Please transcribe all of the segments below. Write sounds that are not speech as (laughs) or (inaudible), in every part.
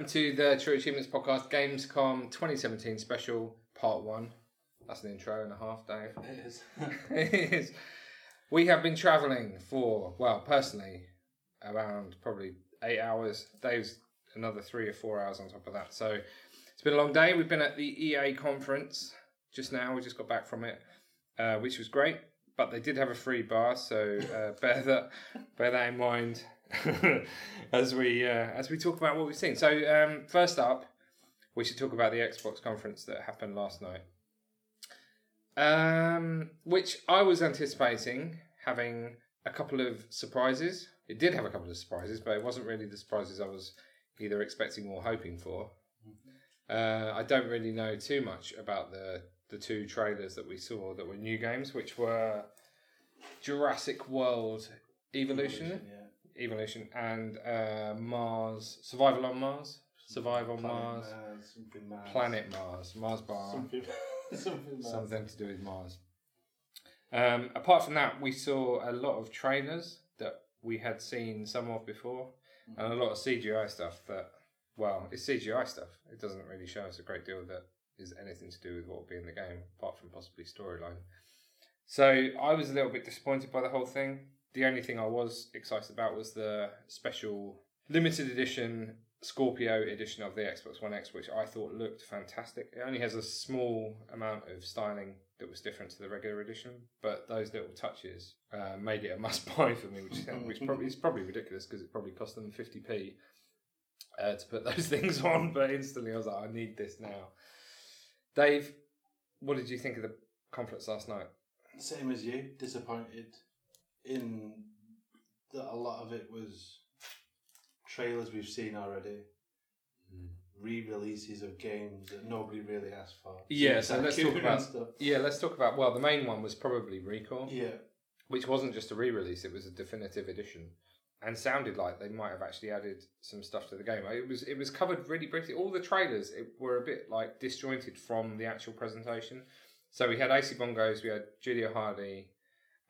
Welcome to the True Achievements Podcast Gamescom 2017 special part one. That's an intro and a half, Dave. It is. (laughs) it is. We have been travelling for, well, personally, around probably eight hours. Dave's another three or four hours on top of that. So it's been a long day. We've been at the EA conference just now. We just got back from it, uh, which was great. But they did have a free bar, so uh, (laughs) bear that bear that in mind (laughs) as we uh, as we talk about what we've seen. So um, first up, we should talk about the Xbox conference that happened last night, um, which I was anticipating having a couple of surprises. It did have a couple of surprises, but it wasn't really the surprises I was either expecting or hoping for. Uh, I don't really know too much about the the two trailers that we saw that were new games, which were Jurassic World Evolution, yeah. Evolution, and uh, Mars Survival on Mars, Survive on Mars, Mars. Planet Mars, Mars Bar, Something, (laughs) something Mars. something to do with Mars. Um, apart from that, we saw a lot of trailers that we had seen some of before, and a lot of CGI stuff that, well, it's CGI stuff. It doesn't really show us a great deal that is anything to do with what will be in the game, apart from possibly storyline. So I was a little bit disappointed by the whole thing. The only thing I was excited about was the special limited edition Scorpio edition of the Xbox One X, which I thought looked fantastic. It only has a small amount of styling that was different to the regular edition, but those little touches uh, made it a (laughs) must buy for me, which, which probably is probably ridiculous because it probably cost them 50p uh, to put (laughs) those things on. But instantly I was like, I need this now. Dave, what did you think of the conference last night? Same as you, disappointed in that a lot of it was trailers we've seen already, mm. re-releases of games that nobody really asked for. Yeah, so let's talk about- stuff. Yeah, let's talk about. Well, the main one was probably ReCore, Yeah, which wasn't just a re-release; it was a definitive edition, and sounded like they might have actually added some stuff to the game. It was it was covered really briefly. All the trailers it, were a bit like disjointed from the actual presentation. So we had AC Bongos, we had Julia Hardy,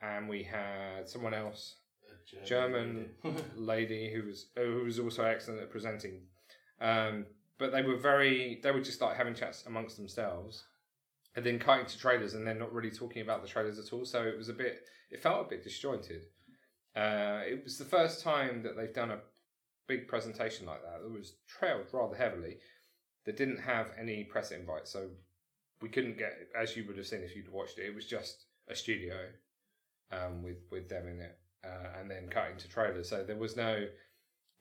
and we had someone else, a German (laughs) lady. who was who was also excellent at presenting. Um, but they were very they were just like having chats amongst themselves, and then cutting to trailers and then not really talking about the trailers at all. So it was a bit it felt a bit disjointed. Uh, it was the first time that they've done a big presentation like that. It was trailed rather heavily. That didn't have any press invites, so we couldn't get as you would have seen if you'd watched it. It was just a studio um, with with them in it uh, and then cutting to trailers. So there was no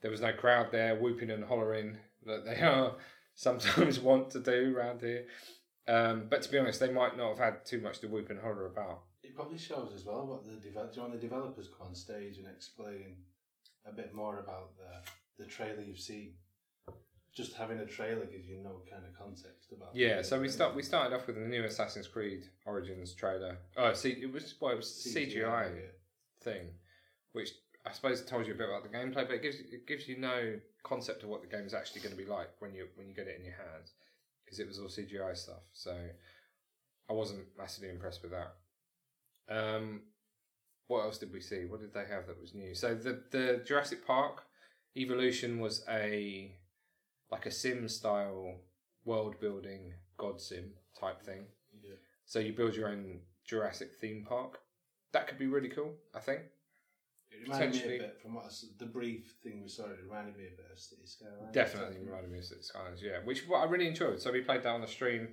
there was no crowd there whooping and hollering that they (laughs) are sometimes (laughs) want to do around here. Um, but to be honest, they might not have had too much to whoop and holler about. It probably shows as well what the. Do you want the developers go on stage and explain a bit more about the the trailer you've seen? Just having a trailer gives you no kind of context about. It. Yeah, so we start we started off with the new Assassin's Creed Origins trailer. Oh, see, it was well, it was CGI, yeah. thing, which I suppose told you a bit about the gameplay, but it gives it gives you no concept of what the game is actually going to be like when you when you get it in your hands, because it was all CGI stuff. So I wasn't massively impressed with that. Um, what else did we see? What did they have that was new? So the the Jurassic Park Evolution was a like a sim style world building god sim type thing. Yeah. So you build your own Jurassic theme park. That could be really cool. I think. It reminded me a bit from what I the brief thing we saw. It reminded me a bit of City Skyline. Definitely reminded me of City Skylines, yeah. Which what I really enjoyed. So we played that on the stream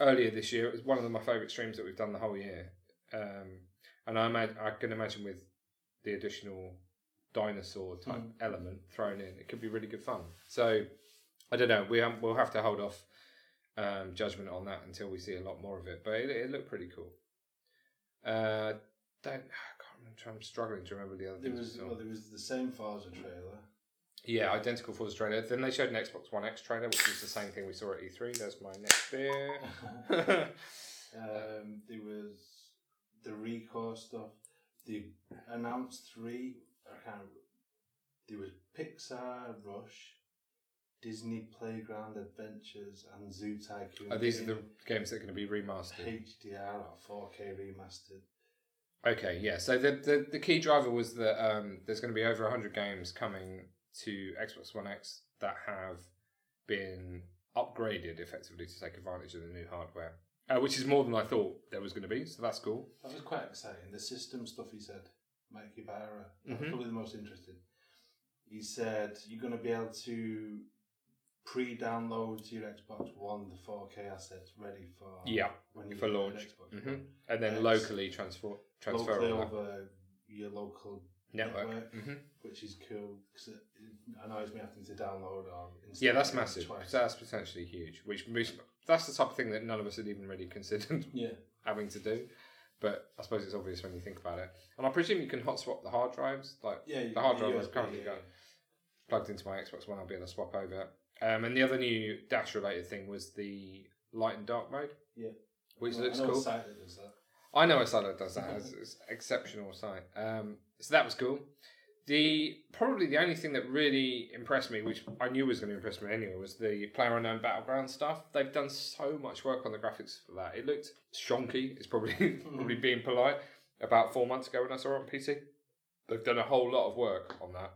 earlier this year. It was one of my favourite streams that we've done the whole year. Um, and I imagine, I can imagine with the additional dinosaur type Mm. element thrown in, it could be really good fun. So I don't know. We um, we'll have to hold off um, judgment on that until we see a lot more of it. But it, it looked pretty cool. Uh, don't I can't remember. I'm struggling to remember the other There things. was well, there was the same Forza trailer. Yeah, identical for the trailer. Then they showed an Xbox One X trailer, which was the same thing we saw at E3. There's my next beer. (laughs) (laughs) um, there was the Recore stuff. They announced three. I can't. There was Pixar, Rush, Disney Playground Adventures, and Zoo Tycoon. oh, these are the games that are going to be remastered. HDR or 4K remastered. Okay, yeah. So the, the, the key driver was that um, there's going to be over 100 games coming to Xbox One X that have been upgraded effectively to take advantage of the new hardware, uh, which is more than I thought there was going to be. So that's cool. That was quite exciting. The system stuff he said, Mike Ybarra, Mhm. probably the most interesting. He said you're going to be able to pre-download to your Xbox One the 4K assets ready for Yeah, when you for launch. Xbox Mhm. And then locally transfer transfer locally over your local network. network. hmm which is cool because it, it annoys me having to download or. Yeah, that's massive. Twice. That's potentially huge. Which that's the type of thing that none of us had even really considered (laughs) yeah, having to do. But I suppose it's obvious when you think about it. And I presume you can hot swap the hard drives. Like yeah. The hard drive is currently yeah, got- plugged into my Xbox One, I'll be able to swap over. Um, and the other new dash related thing was the light and dark mode. Yeah. Which Well, looks I know cool. Site that does that. I know a that does that. It's, it's exceptional site. Um, so that was cool. The probably the only thing that really impressed me, which I knew was going to impress me anyway, was the player unknown battleground stuff. They've done so much work on the graphics for that. It looked shonky. It's probably (laughs) probably being polite. About four months ago when I saw it on PC, they've done a whole lot of work on that.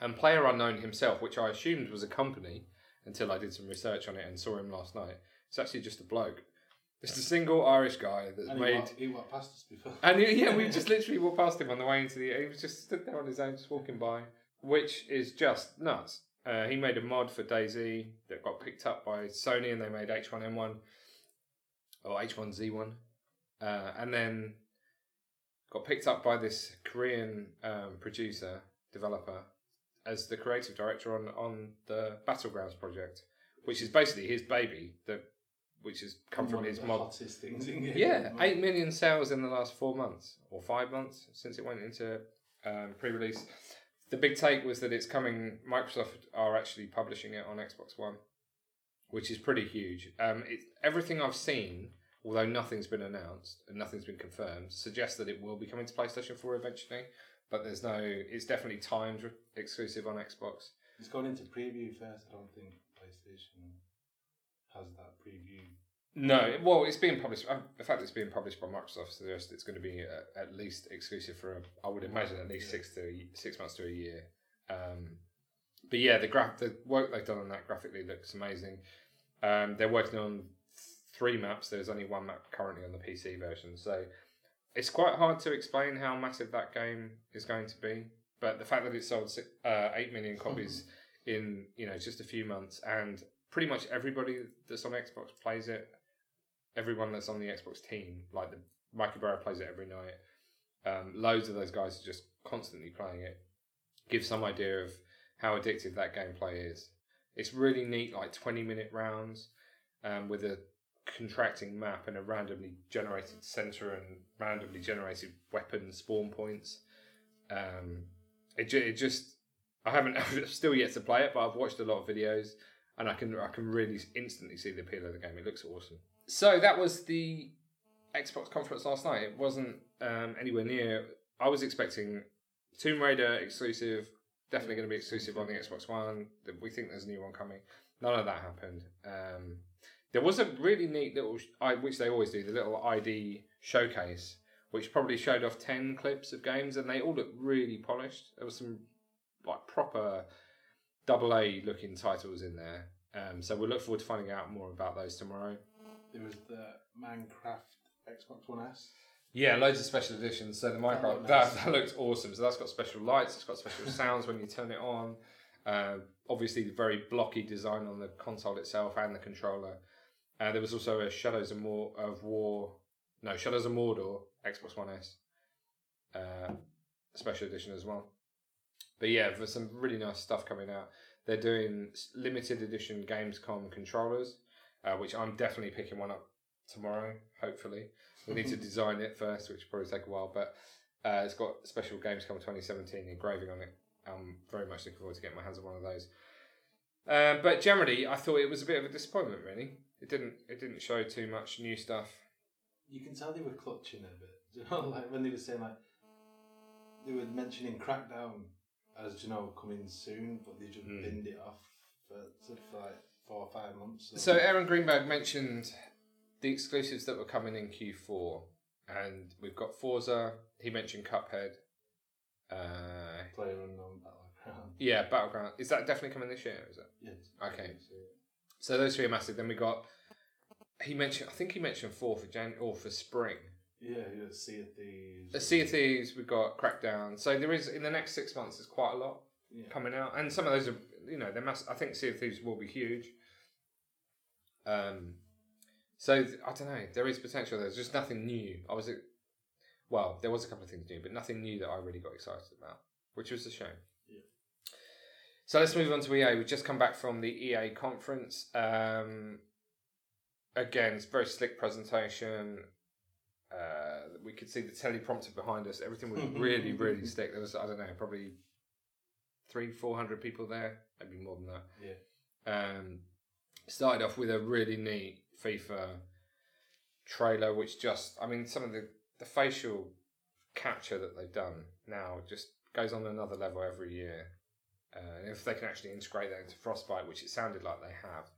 And Player Unknown himself, which I assumed was a company until I did some research on it and saw him last night, it's actually just a bloke. It's a single Irish guy that's And made. he, walked, he walked past us before. (laughs) And he- yeah, we just (laughs) literally walked past him on the way into the. He was just stood there on his own, just walking by, which is just nuts. Uh, he made a mod for DayZ that got picked up by Sony, and they made H1N1 or H1Z1, uh, and then got picked up by this Korean um, producer developer as the creative director on on the Battlegrounds project, which is basically his baby that which has come from One of his mod things in yeah, eight million sales in the last four months or five months since it went into um, pre-release. The big take was that it's coming. Microsoft are actually publishing it on Xbox One, which is pretty huge. Um, it, everything I've seen, although nothing's been announced and nothing's been confirmed, suggests that it will be coming to PlayStation Four eventually. But there's no. It's definitely timed re- exclusive on Xbox. It's gone into preview first. I don't think PlayStation has that preview. No, well, it's being published. uh, The fact that it's being published by Microsoft suggests it's going to be uh, at least exclusive for, a, I would imagine, at least six to a- six months to a year. Um, but yeah, the graph, the work they've done on that graphically looks amazing. Um, they're working on three maps. There's only one map currently on the PC version, so it's quite hard to explain how massive that game is going to be. But the fact that it sold uh, eight million copies in you know just a few months, and pretty much everybody that's on Xbox plays it. Everyone that's on the Xbox team, like the Mike Ybarra plays it every night. Um, loads of those guys are just constantly playing it. Gives some idea of how addictive that gameplay is. It's really neat, like twenty minute rounds, um, with a contracting map and a randomly generated center and randomly generated weapon spawn points. Um, it, it just I haven't (laughs) still yet to play it, but I've watched a lot of videos and I can I can really instantly see the appeal of the game. It looks awesome. So that was the Xbox conference last night. It wasn't um, anywhere near. I was expecting Tomb Raider exclusive, definitely going to be exclusive on the Xbox One. We think there's a new one coming. None of that happened. Um, there was a really neat little, which they always do, the little ID showcase, which probably showed off ten clips of games, and they all looked really polished. There was some like proper double A looking titles in there. Um, so we'll look forward to finding out more about those tomorrow. There was the Minecraft Xbox One S. Yeah, loads of special editions. So the Minecraft looked that, nice. that looks awesome. So that's got special lights. It's got special sounds when you turn it on. Uh, obviously, the very blocky design on the console itself and the controller. Uh, there was also a Shadows of, War, of War, no Shadows of Mordor Xbox One S uh, special edition as well. But yeah, there's some really nice stuff coming out. They're doing limited edition Gamescom controllers, uh, which I'm definitely picking one up tomorrow. Hopefully, we need to (laughs) design it first, which will probably take a while. But uh, it's got special Gamescom 2017 engraving on it. I'm very much looking forward to getting my hands on one of those. Um, but generally, I thought it was a bit of a disappointment. Really, it didn't. It didn't show too much new stuff. You can tell they were clutching a bit. (laughs) Do you know, like when they were saying like they were mentioning Crackdown as you know coming soon, but they just Hmm. binned it off for, for like four or five months. So Aaron Greenberg mentioned the exclusives that were coming in Q4, and we've got Forza. He mentioned Cuphead. Uh, player unknown. Yeah, Battleground. Is that definitely coming this year? Is it? Yeah. Okay. So those three are massive. Then we got. He mentioned. I think he mentioned four for Jan or for spring. Yeah, yeah. Sea of Thieves. The Sea of Thieves. We've got Crackdown. So there is in the next six months. There's quite a lot Yeah. coming out, and some of those are. You know, they must. I think Sea of Thieves will be huge. Um. So th- I don't know. There is potential. There's just nothing new. I was. Well, there was a couple of things new, but nothing new that I really got excited about, which was a shame. So let's move on to EA. We've just come back from the EA conference. Um, again, it's a very slick presentation. Uh, we could see the teleprompter behind us. Everything was (laughs) really, really slick. There was, I don't know, probably three, four hundred people there, maybe more than that. Yeah. Um, started off with a really neat FIFA trailer, which just, I mean, some of the, the facial capture that they've done now just goes on another level every year. Uh, and if they can actually integrate that into Frostbite, which it sounded like they have,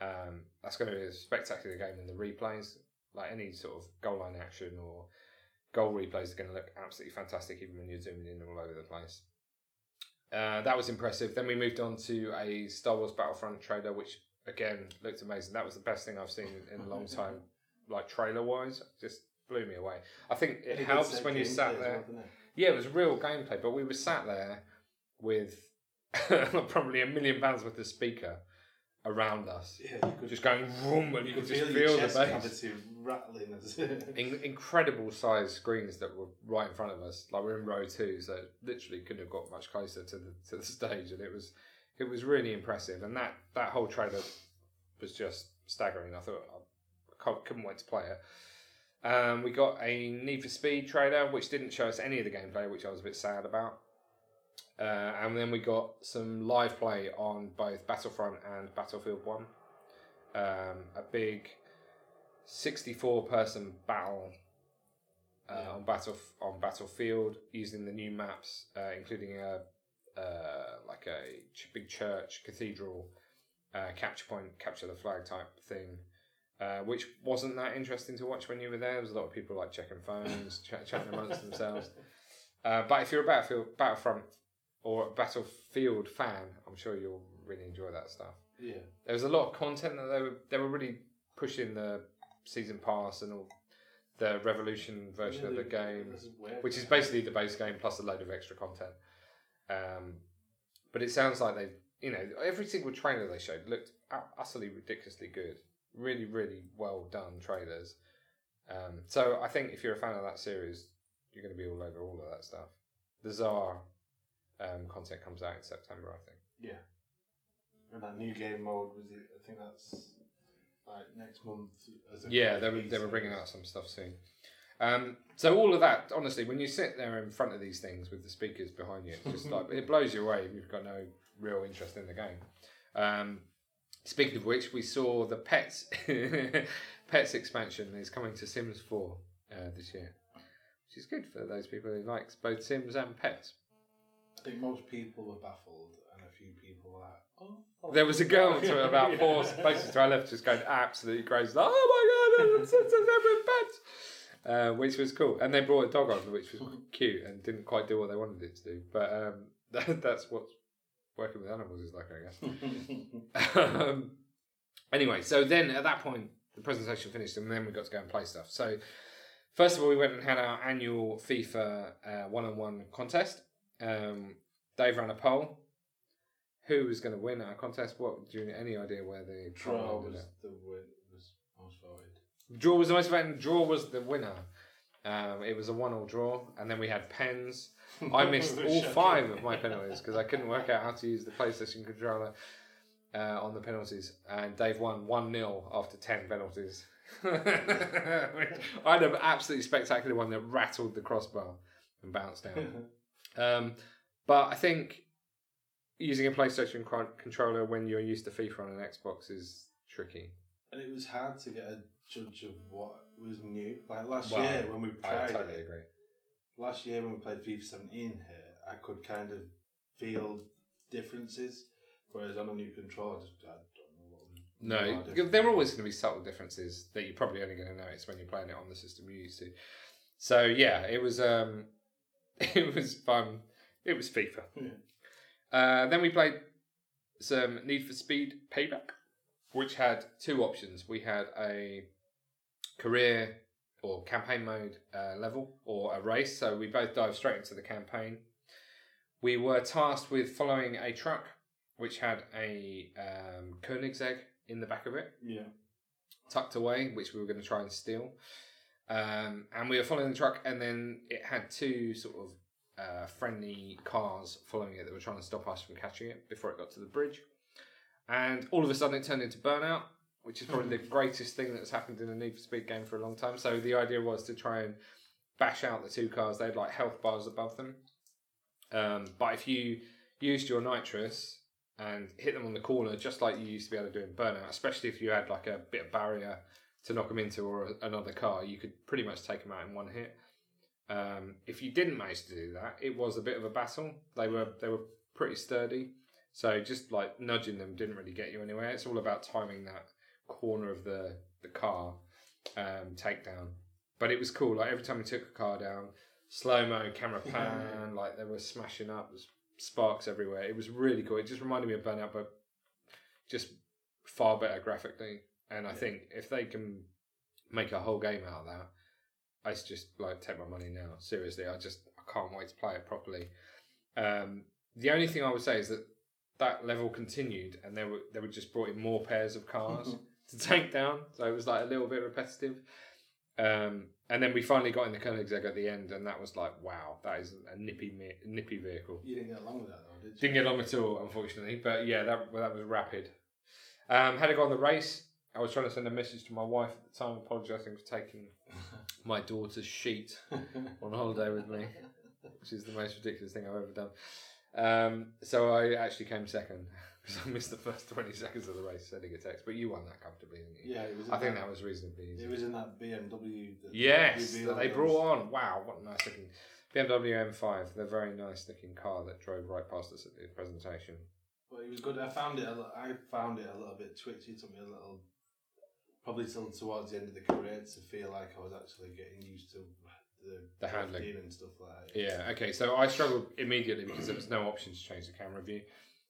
um, that's going to be a spectacular game. And the replays, like any sort of goal line action or goal replays, are going to look absolutely fantastic, even when you're zooming in all over the place. Uh, that was impressive. Then we moved on to a Star Wars Battlefront trailer, which again looked amazing. That was the best thing I've seen in a long (laughs) time, like trailer wise. Just blew me away. I think it did helps when you sat there. well, didn't? Yeah, it was real gameplay, but we were sat there with (laughs) probably a million pounds worth of speaker around us, Yeah, you could just going vroom, and you, you could just feel, feel the bass. rattling (laughs) In- incredible size screens that were right in front of us. Like we're in row two, so literally couldn't have got much closer to the to the stage, and it was it was really impressive. And that that whole trailer was just staggering. I thought I couldn't wait to play it. Um, we got a Need for Speed trailer, which didn't show us any of the gameplay, which I was a bit sad about. Uh, and then we got some live play on both Battlefront and Battlefield One. Um, a big 64 person battle uh, Yeah. on battle on Battlefield using the new maps, uh, including a uh, like a ch- big church cathedral uh, capture point, capture the flag type thing. Uh, which wasn't that interesting to watch when you were there. There was a lot of people like checking phones, (laughs) ch- chatting amongst themselves. Uh, but if you're a Battlefield, Battlefront or Battlefield fan, I'm sure you'll really enjoy that stuff. yeah. There was a lot of content that they were they were really pushing the season pass and all the Revolution version Yeah, of the game, this is weird. which is basically the base game plus a load of extra content. Um, but it sounds like they, you know, every single trailer they showed looked utterly ridiculously good. Really, really well done trailers. Um, so I think if you're a fan of that series, you're going to be all over all of that stuff. The Czar um, content comes out in September, I think. Yeah. And that new game mode was it? I think that's like next month. As a Yeah, they were, they were bringing out some stuff soon. Um, so all of that, honestly, when you sit there in front of these things with the speakers behind you, it's just like (laughs) it blows you away you've got no real interest in the game. Um, speaking of which, we saw the Pets (laughs) Pets expansion is coming to Sims Four uh, this year, which is good for those people who like both Sims and Pets. I think most people were baffled, and a few people were like, "Oh." There was a girl to about four (laughs) places to our left just going absolutely crazy. Like, oh my god, it's, it's, it's with. Uh, which was cool. And they brought a dog on, which was cute and didn't quite do what they wanted it to do. But um, (laughs) that, that's what working with animals is like, I guess. (laughs) um, anyway, so then at that point, the presentation finished, and then we got to go and play stuff. So, first of all, we went and had our annual FIFA one on one contest. Um, Dave ran a poll. Who was going to win our contest? What do you any idea where the Draw was up? the win, was most voted. Draw was the most voted. Draw was the winner. Um, it was a one-all draw, and then we had pens. I (laughs) missed all five of my penalties because I couldn't work out how to use the PlayStation controller uh, on the penalties. And Dave won one 0 after ten penalties. (laughs) I had an absolutely spectacular one that rattled the crossbar and bounced down. (laughs) Um, but I think using a PlayStation controller when you're used to FIFA on an Xbox is tricky. and it was hard to get a judge of what was new. Like last Well, year when we played, I totally agree. last year when we played FIFA 17 here, I could kind of feel differences. Whereas on a new controller, I just I don't know what. No, what are different. there are always going to be subtle differences that you're probably only going to notice when you're playing it on the system you're used to. So yeah, it was um, (laughs) it was fun. It was FIFA. Yeah. Uh, then we played some Need for Speed Payback, which had two options. We had a career or campaign mode uh, level or a race. So we both dived straight into the campaign. We were tasked with following a truck which had a um, Koenigsegg in the back of it, Yeah. tucked away, which we were going to try and steal. Um, and we were following the truck, and then it had two sort of uh, friendly cars following it that were trying to stop us from catching it before it got to the bridge. And all of a sudden, it turned into Burnout, which is probably the (laughs) greatest thing that's happened in a Need for Speed game for a long time. So the idea was to try and bash out the two cars. They had like health bars above them. Um, but if you used your nitrous and hit them on the corner, just like you used to be able to do in Burnout, especially if you had like a bit of barrier to knock them into or a, another car, you could pretty much take them out in one hit. Um, if you didn't manage to do that, it was a bit of a battle. They were they were pretty sturdy, so just like nudging them didn't really get you anywhere. It's all about timing that corner of the the car um, takedown. But it was cool. Like every time we took a car down, slow mo, camera (laughs) pan, like they were smashing up. There's sparks everywhere. It was really cool. It just reminded me of Burnout, but just far better graphically. And I think if they can make a whole game out of that, I just like take my money now. Seriously, I just I can't wait to play it properly. Um, the only thing I would say is that that level continued, and they were they were just brought in more pairs of cars (laughs) to take down, so it was like a little bit repetitive. Um, and then we finally got in the Koenigsegg at the end, and that was like, wow, that is a nippy nippy vehicle. You didn't get along with that though, did you? Didn't get long at all, unfortunately. But yeah, that well, that was rapid. Um, had to go on the race. I was trying to send a message to my wife at the time, apologising for taking (laughs) my daughter's sheet (laughs) on holiday with me, which is the most ridiculous thing I've ever done. Um, so I actually came second (laughs) because I missed the first twenty seconds of the race sending a text. But you won that comfortably, didn't you? yeah, it was. I think that, that was reasonably easy. It was in that BMW. That Yes, you that they brought on. Wow, what a nice looking BMW M5. They're very nice looking car that drove right past us at the presentation. But it was good. I found it. Li- I found it a little bit twitchy. It took me a little, probably till towards the end of the career to feel like I was actually getting used to the The handling. and stuff like that. Yeah, okay, so I struggled immediately because there was no option to change the camera view.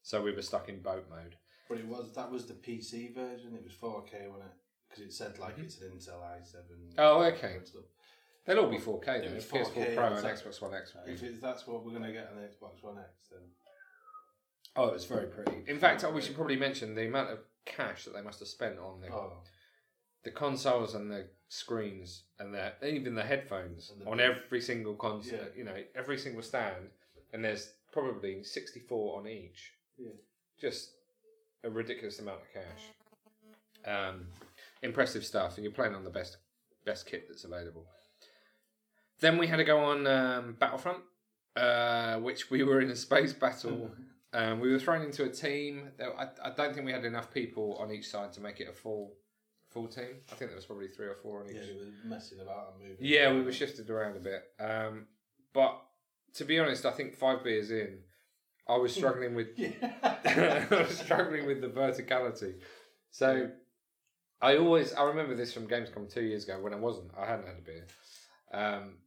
So we were stuck in boat mode. But it was that was the PC version. It was 4K, wasn't it? Because it said like it's an Intel i7. Mm-hmm. Oh, okay. and stuff. They'll all be 4K It though. was PS4 4K, Pro and. Xbox One X. be- If it's, that's what we're gonna get on the Xbox One X, then Oh, it was very pretty. In fact, we should probably mention the amount of cash that they must have spent on the, oh, the consoles and the screens and the even the headphones the on every single console. Yeah. You know, every single stand, and there's probably 64 on each. yeah. just a ridiculous amount of cash. Um, impressive stuff, and you're playing on the best best kit that's available. Then we had to go on um, Battlefront, uh, which we were in a space battle. (laughs) um, we were thrown into a team. I, I don't think we had enough people on each side to make it a full full team. I think there was probably three or four on each. Yeah, they were messing about and moving. Yeah, we were shifted around a bit. Um, but to be honest, I think five beers in, I was struggling with (laughs) (laughs) I was struggling with the verticality. So I always I remember this from Gamescom two years ago when I wasn't I hadn't had a beer, um,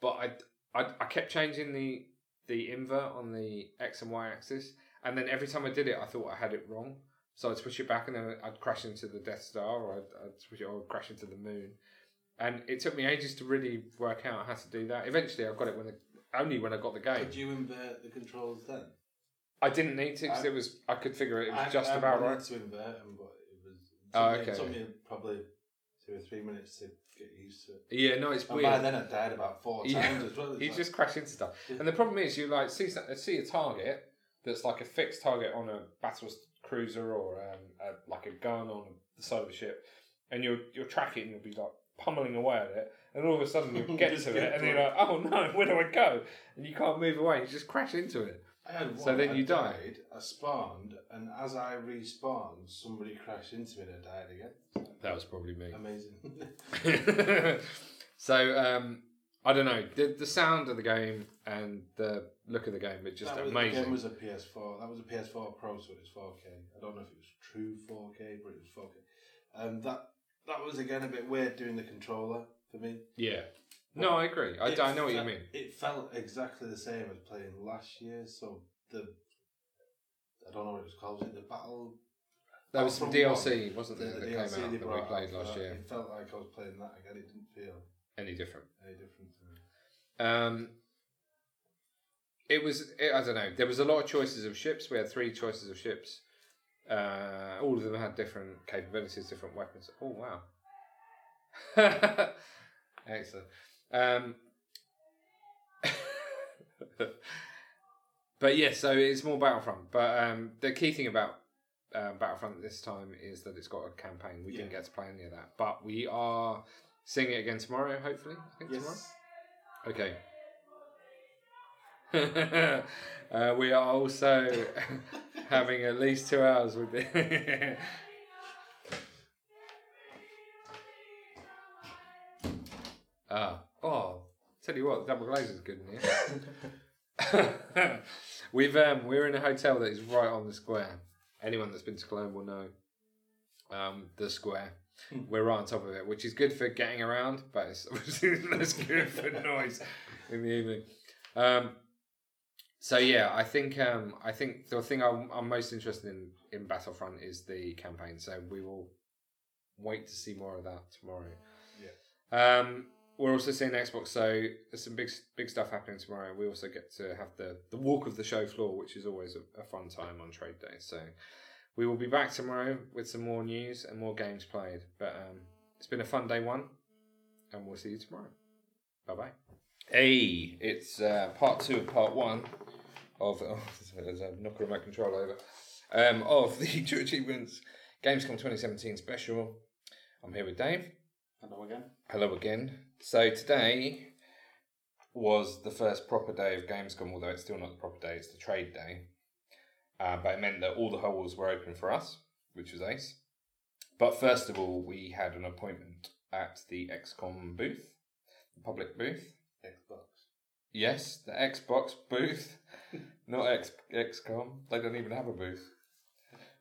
but I, I I kept changing the the invert on the x and y axis, and then every time I did it, I thought I had it wrong. So I'd switch it back, and then I'd crash into the Death Star, or I'd, I'd switch it, or crash into the moon. And it took me ages to really work out how to do that. Eventually, I got it when the, only when I got the game. Did you invert the controls then? I didn't need to because it was I could figure it. It was I- just I about right. to invert them, but it was. It Oh, okay. It took me probably two or three minutes to get used to it. Yeah, no, it's And weird. by then, I died about four Yeah. times as well. (laughs) You like- just crash into stuff, and the problem is you like see see a target that's like a fixed target on a battle cruiser or um, a, like a gun on the side of a ship, and you'll you'll track it and you'll be like pummeling away at it, and all of a sudden you (laughs) get to it, and you're like, oh no, (laughs) where do I go? And you can't move away. You just crash into it. I had So then I you die. died, I spawned, and as I respawned, somebody crashed into me and I died again. That was probably me. Amazing. (laughs) so um, I don't know the the sound of the game and the look of the game. It's just that was, amazing. The game was a PS4. That was a PS4 Pro, so it was 4K. I don't know if it was true 4K, but it was 4K. Um, that that was again a bit weird doing the controller for me. yeah. No, I agree. I, I know what you mean. It felt exactly the same as playing last year, so the I don't know what it was called. Was it the battle? There was some DLC, one? wasn't The, there, the that DLC came out that we played last year. It felt like I was playing that again. It didn't feel Any different? any different. Um, it was. It, I don't know. There was a lot of choices of ships. We had three choices of ships. Uh, all of them had different capabilities, different weapons. Oh wow! (laughs) Excellent. Um, (laughs) but yeah, so it's more Battlefront. But um, the key thing about um, Battlefront this time is that it's got a campaign. We didn't get to play any of that, but we are seeing it again tomorrow. Hopefully, I think tomorrow. Okay. (laughs) uh, we are also (laughs) having at least two hours with it. (laughs) Ah, oh, tell you what, the double glaze is good in here. We've um, we're in a hotel that is right on the square. Anyone that's been to Cologne will know um, the square. (laughs) We're right on top of it, which is good for getting around, but it's (laughs) obviously less good for (laughs) noise in the evening. Um, so yeah, I think um, I think the thing I'm, I'm most interested in in Battlefront is the campaign. So we will wait to see more of that tomorrow. Yeah. Um, we're also seeing Xbox, so there's some big big stuff happening tomorrow. We also get to have the the walk of the show floor, which is always a, a fun time on trade day. So we will be back tomorrow with some more news and more games played. But um, it's been a fun day one, and we'll see you tomorrow. Bye bye. Hey, it's uh, part two of part one of oh, (laughs) there's a knocker on my control over um, of the (laughs) True Achievements Gamescom 2017 special. I'm here with Dave. Hello again. Hello again. So today was the first proper day of Gamescom, although it's still not the proper day, it's the trade day. Uh, but it meant that all the holes were open for us, which was ace. But first of all, we had an appointment at the XCOM booth, the public booth. Xbox. Yes, the Xbox booth, (laughs) not X XCOM. They don't even have a booth.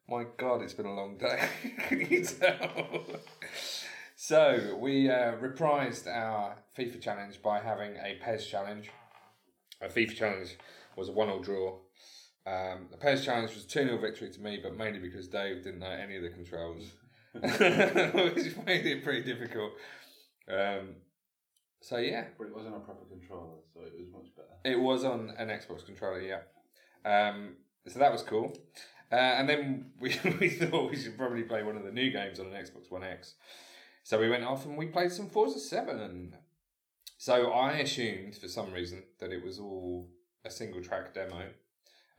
My God, it's been a long day. (laughs) Can you tell? so we uh, reprised our FIFA challenge by having a PES challenge. A FIFA challenge was a one-all draw. Um, the PES challenge was a 2 0 victory to me, but mainly because Dave didn't know any of the controls, (laughs) (laughs) which made it pretty difficult. Um, so yeah, But it wasn't a proper controller, so it was much better. it was on an Xbox controller, yeah. Um, so that was cool. Uh, and then we, (laughs) we thought we should probably play one of the new games on an Xbox One X. So we went off and we played some Forza 7. So I assumed for some reason that it was all a single track demo.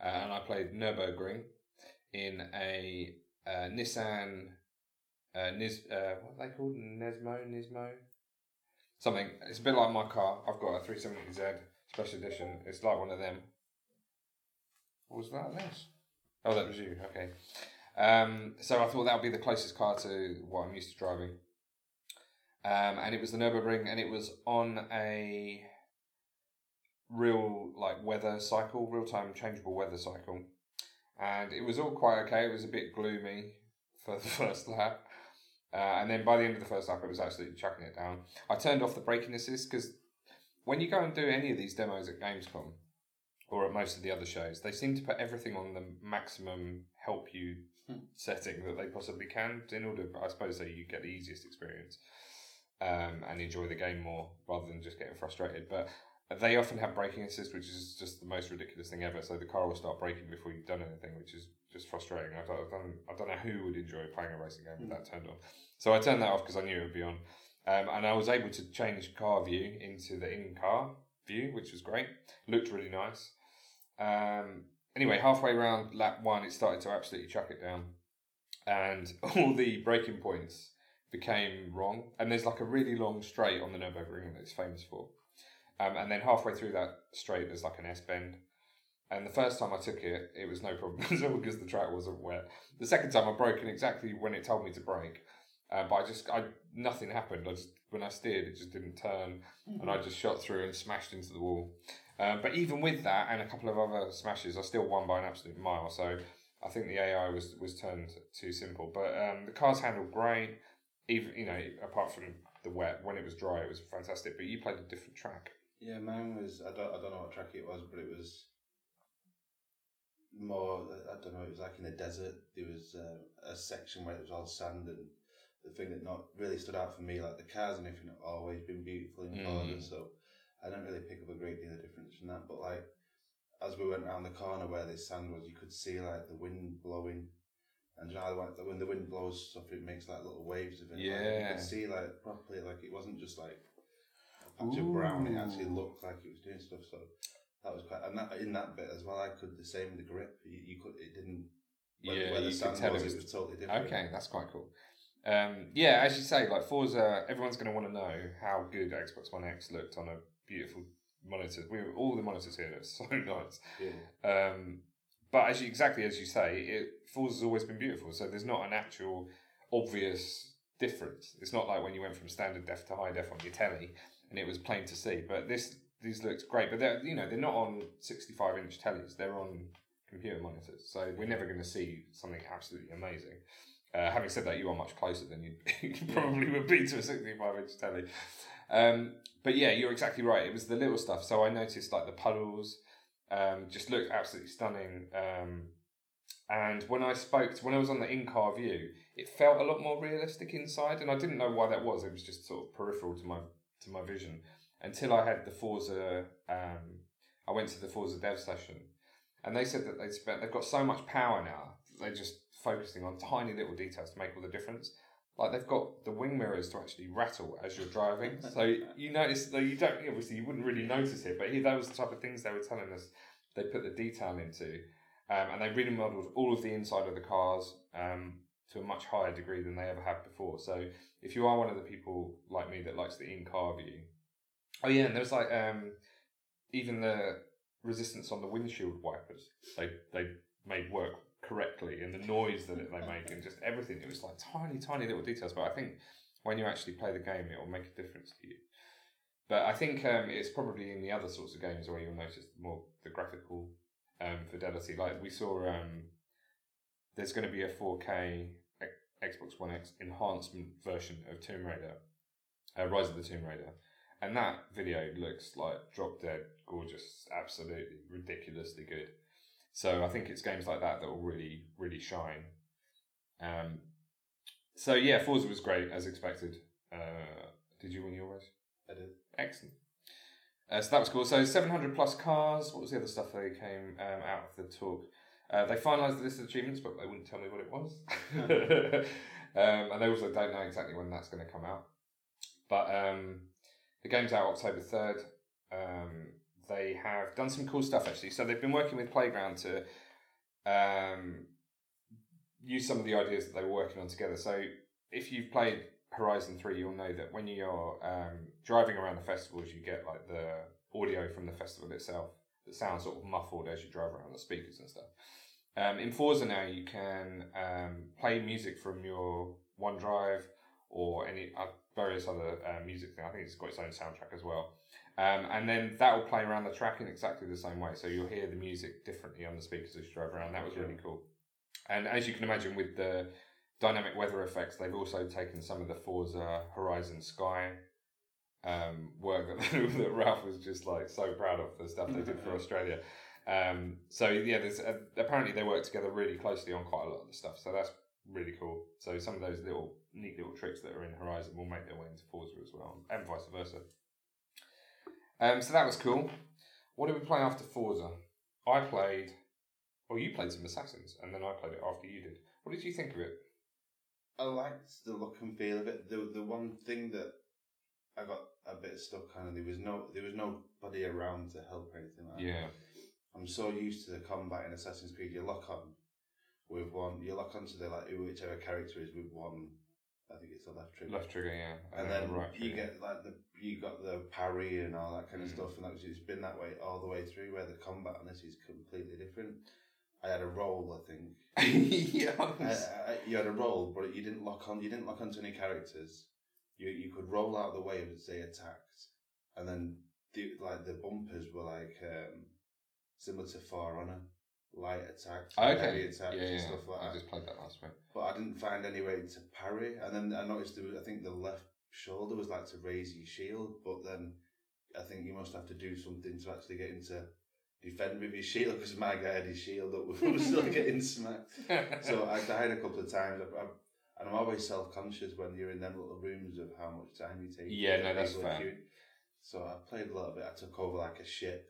Uh, and I played Nürburgring in a uh, Nissan, uh, uh, what are they called? Nesmo? Nismo? Something. It's a bit like my car. I've got a 370Z special edition. It's like one of them. What was that? This? Oh, that was you. Okay. Um, so I thought that would be the closest car to what I'm used to driving. Um, and it was the Nürburgring, and it was on a real like weather cycle, real time changeable weather cycle, and it was all quite okay. It was a bit gloomy for the (laughs) first lap, uh, and then by the end of the first lap, it was absolutely chucking it down. I turned off the braking assist because when you go and do any of these demos at Gamescom or at most of the other shows, they seem to put everything on the maximum help you setting that they possibly can in order, I suppose, so you get the easiest experience um, and enjoy the game more rather than just getting frustrated. But they often have braking assist, which is just the most ridiculous thing ever. So the car will start braking before you've done anything, which is just frustrating. I don't, I don't, I don't know who would enjoy playing a racing game with that turned on. So I turned that off because I knew it would be on. Um, and I was able to change car view into the in-car view, which was great. Looked really nice. Um, anyway, halfway around lap one, it started to absolutely chuck it down, and (laughs) all the braking points became wrong. And there's like a really long straight on the Nürburgring that it's famous for. Um, and then halfway through that straight, there's like an S bend. And the first time I took it, it was no problem (laughs) because the track wasn't wet. The second time I broke in exactly when it told me to brake, uh, but I just, I nothing happened. I just when I steered, it just didn't turn, and I just shot through and smashed into the wall. Um, but even with that and a couple of other smashes, I still won by an absolute mile. So I think the AI was was turned too simple. But um, the cars handled great. Even you know, apart from the wet, when it was dry, it was fantastic. But you played a different track. Yeah, mine was. I don't. I don't know what track it was, but it was more. I don't know. It was like in a desert. There was uh, a section where it was all sand, and the thing that not really stood out for me, like the cars and everything, have always been beautiful in Mm. Forza. So I don't really pick up a great deal of difference from that. But like as we went around the corner where this sand was, you could see like the wind blowing. And you know, like when the wind blows stuff, it makes like little waves of it. Like, you Yeah. could see like properly, like it wasn't just like patch brown. It actually looked like it was doing stuff. So that was quite, and that in that bit as well, I could the same with the grip. You, you could, it didn't. Where, yeah, where you could tell was, it was. it was totally different. Okay, that's quite cool. Um, yeah, as you say, like Forza, everyone's going to want to know how good Xbox One X looked on a beautiful monitor. We were, all the monitors here are (laughs) so nice. Yeah. Um, but as you, exactly as you say, it Forza's always been beautiful. So there's not an actual obvious difference. It's not like when you went from standard def to high def on your telly and it was plain to see. But this these looks great. But they're you know they're not on 65 inch tellies. They're on computer monitors. So we're never going to see something absolutely amazing. Uh, having said that, you are much closer than you, (laughs) you probably would be to a 65 inch telly. Um, but yeah, you're exactly right. It was the little stuff. So I noticed like the puddles um, just looked absolutely stunning. Um, and when I spoke, to, when I was on the in-car view, it felt a lot more realistic inside, and I didn't know why that was. It was just sort of peripheral to my to my vision until I had the Forza. Um, I went to the Forza dev session, and they said that they spent they've got so much power now. They're just focusing on tiny little details to make all the difference. Like they've got the wing mirrors to actually rattle as you're driving, (laughs) so you notice though you don't obviously you wouldn't really notice it, but he, those the type of things they were telling us they put the detail into, um, and they really modelled all of the inside of the cars um, to a much higher degree than they ever have before. So if you are one of the people like me that likes the in-car view, oh yeah, and there's like um, even the resistance on the windshield wipers they they made work correctly, and the noise that they make, and just everything. It was like tiny, tiny little details, but I think when you actually play the game, it will make a difference to you. But I think um, it's probably in the other sorts of games where you'll notice more the graphical um, fidelity. Like we saw, um, there's going to be a 4K Xbox One X enhancement version of Tomb Raider, uh, Rise of the Tomb Raider, and that video looks like drop dead gorgeous, absolutely ridiculously good. So I think it's games like that that will really, really shine. Um, so yeah, Forza was great as expected. Uh, did you win your race? I did. Excellent. Uh, so that was cool. So 700 plus cars. What was the other stuff that came um, out of the talk? Uh, they finalised the list of achievements, but they wouldn't tell me what it was. (laughs) (laughs) um, and they also don't know exactly when that's going to come out. But um, the game's out October 3rd. Um, they have done some cool stuff actually. So they've been working with Playground to um, use some of the ideas that they were working on together. So if you've played Horizon 3, you'll know that when you're um, driving around the festivals, you get like the audio from the festival itself that sounds sort of muffled as you drive around the speakers and stuff. Um, in Forza now, you can um, play music from your OneDrive or any uh, various other uh, music thing. I think it's got its own soundtrack as well. Um, and then that will play around the track in exactly the same way. So you'll hear the music differently on the speakers as you drive around. That was really cool. And as you can imagine, with the dynamic weather effects, they've also taken some of the Forza Horizon Sky um, work that, (laughs) that Ralph was just like so proud of the stuff they did for Australia. Um, so yeah, there's uh, apparently they work together really closely on quite a lot of the stuff. So that's really cool. So some of those little neat little tricks that are in Horizon will make their way into Forza as well, and vice versa. Um, so that was cool. What did we play after Forza? I played, well, you played some Assassins, and then I played it after you did. What did you think of it? I liked the look and feel of it. The the one thing that I got a bit stuck on, there was no there was nobody around to help or anything like that. Yeah, I'm so used to the combat in Assassin's Creed. You lock on with one. You lock onto the like whichever character is with one. I think it's the left trigger. left trigger, yeah, and then then the right you trigger. get like the you got the parry and all that kind of Mm. stuff, and that was, it's been that way all the way through. Where the combat on this is completely different. I had a roll, I think. (laughs) yeah, I, I, you had a roll, but you didn't lock on. You didn't lock onto any characters. You you could roll out the way as they attacked, and then the, like the bumpers were like um, similar to For Honor, light attacks, and heavy okay, attacks, yeah, and yeah. stuff like that. I just played that last week. But I didn't find any way to parry. And then I noticed was, I think the left shoulder was like to raise your shield, but then I think you must have to do something to actually get into defend with his shield because my guy had his shield up. We were still getting smacked. (laughs) So I died a couple of times. I, I, and I'm always self conscious when you're in them little rooms of how much time you take. Yeah, no, that's fair. queuing. So I played a little bit. I took over like a ship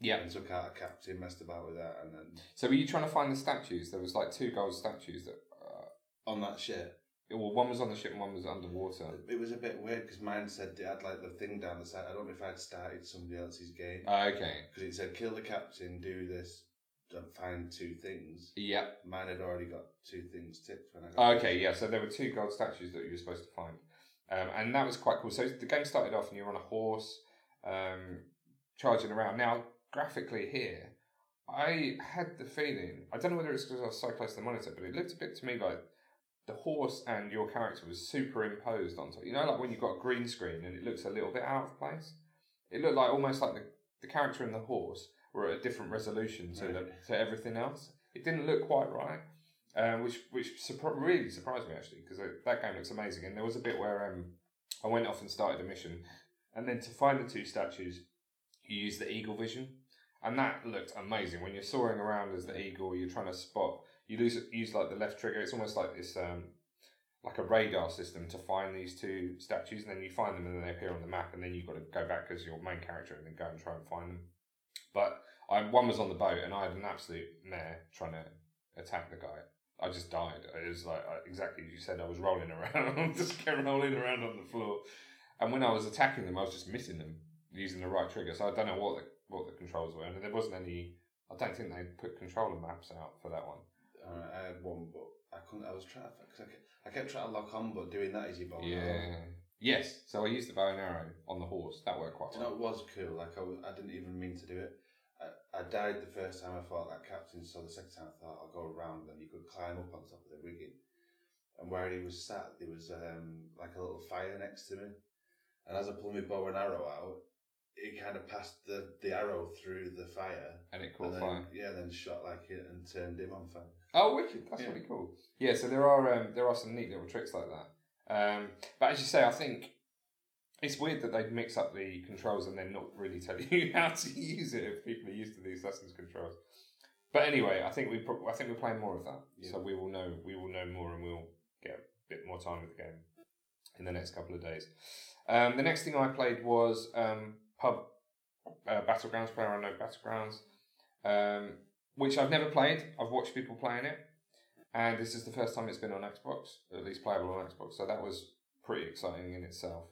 yeah. and took out a captain, messed about with that, and then So were you trying to find the statues? There was like two gold statues that. Uh, on that ship. well, one was on the ship and one was underwater. It was a bit weird because mine said it had like the thing down the side. I don't know if I'd started somebody else's game Uh, okay. because it said kill the captain, do this, find two things. Yeah. Mine had already got two things ticked when I got. Okay, yeah. So there were two gold statues that you were supposed to find, um, and that was quite cool. So the game started off, and you're on a horse, um, charging around. Now, graphically here, I had the feeling I don't know whether it's because I was so close to the monitor, but it looked a bit to me like the horse and your character was superimposed onto it. You know, like when you've got a green screen and it looks a little bit out of place. It looked like almost like the, the character and the horse were at a different resolution to the, to everything else. It didn't look quite right um, which which surpri- really surprised me actually because that game looks amazing. And there was a bit where um, I went off and started a mission, and then to find the two statues, you use the eagle vision, and that looked amazing. When you're soaring around as the eagle, you're trying to spot. You lose use like the left trigger. It's almost like this. Um, like a radar system to find these two statues, and then you find them, and then they appear on the map, and then you've got to go back as your main character and then go and try and find them. But I one was on the boat, and I had an absolute mare trying to attack the guy. I just died. It was like exactly as you said. I was rolling (laughs) around, just kept rolling around on the floor. And when I was attacking them, I was just missing them using the right trigger. So I don't know what the what the controls were, and there wasn't any. I don't think they put controller maps out for that one. Uh, I had one, but I couldn't. I was trying. Cause I, kept, I kept trying to lock on, but doing that is your bow. Yeah. Yes. So I used the bow and arrow on the horse. That worked quite Do you know, well. it was cool. Like I, I didn't even mean to do it. I, died the first time I fought that captain, so the second time I thought I'll go around and you could climb up on top of the rigging. And where he was sat, there was um, like a little fire next to me. And as I pulled my bow and arrow out, it kind of passed the, the arrow through the fire. And it caught and then, fire. Yeah, then shot like it and turned him on fire. Oh, wicked! That's Yeah. really cool. Yeah, so there are um, there are some neat little tricks like that. Um, but as you say, I think it's weird that they mix up the controls and then not really tell (laughs) you how to use it if people are used to these lessons controls. But anyway, I think we pro- I think we're playing more of that, Yeah. so we will know we will know more and we'll get a bit more time with the game in the next couple of days. Um, the next thing I played was um, pub uh, battlegrounds. Player unknown battlegrounds, um, which I've never played. I've watched people playing it, and this is the first time it's been on Xbox, at least playable on Xbox. So that was pretty exciting in itself.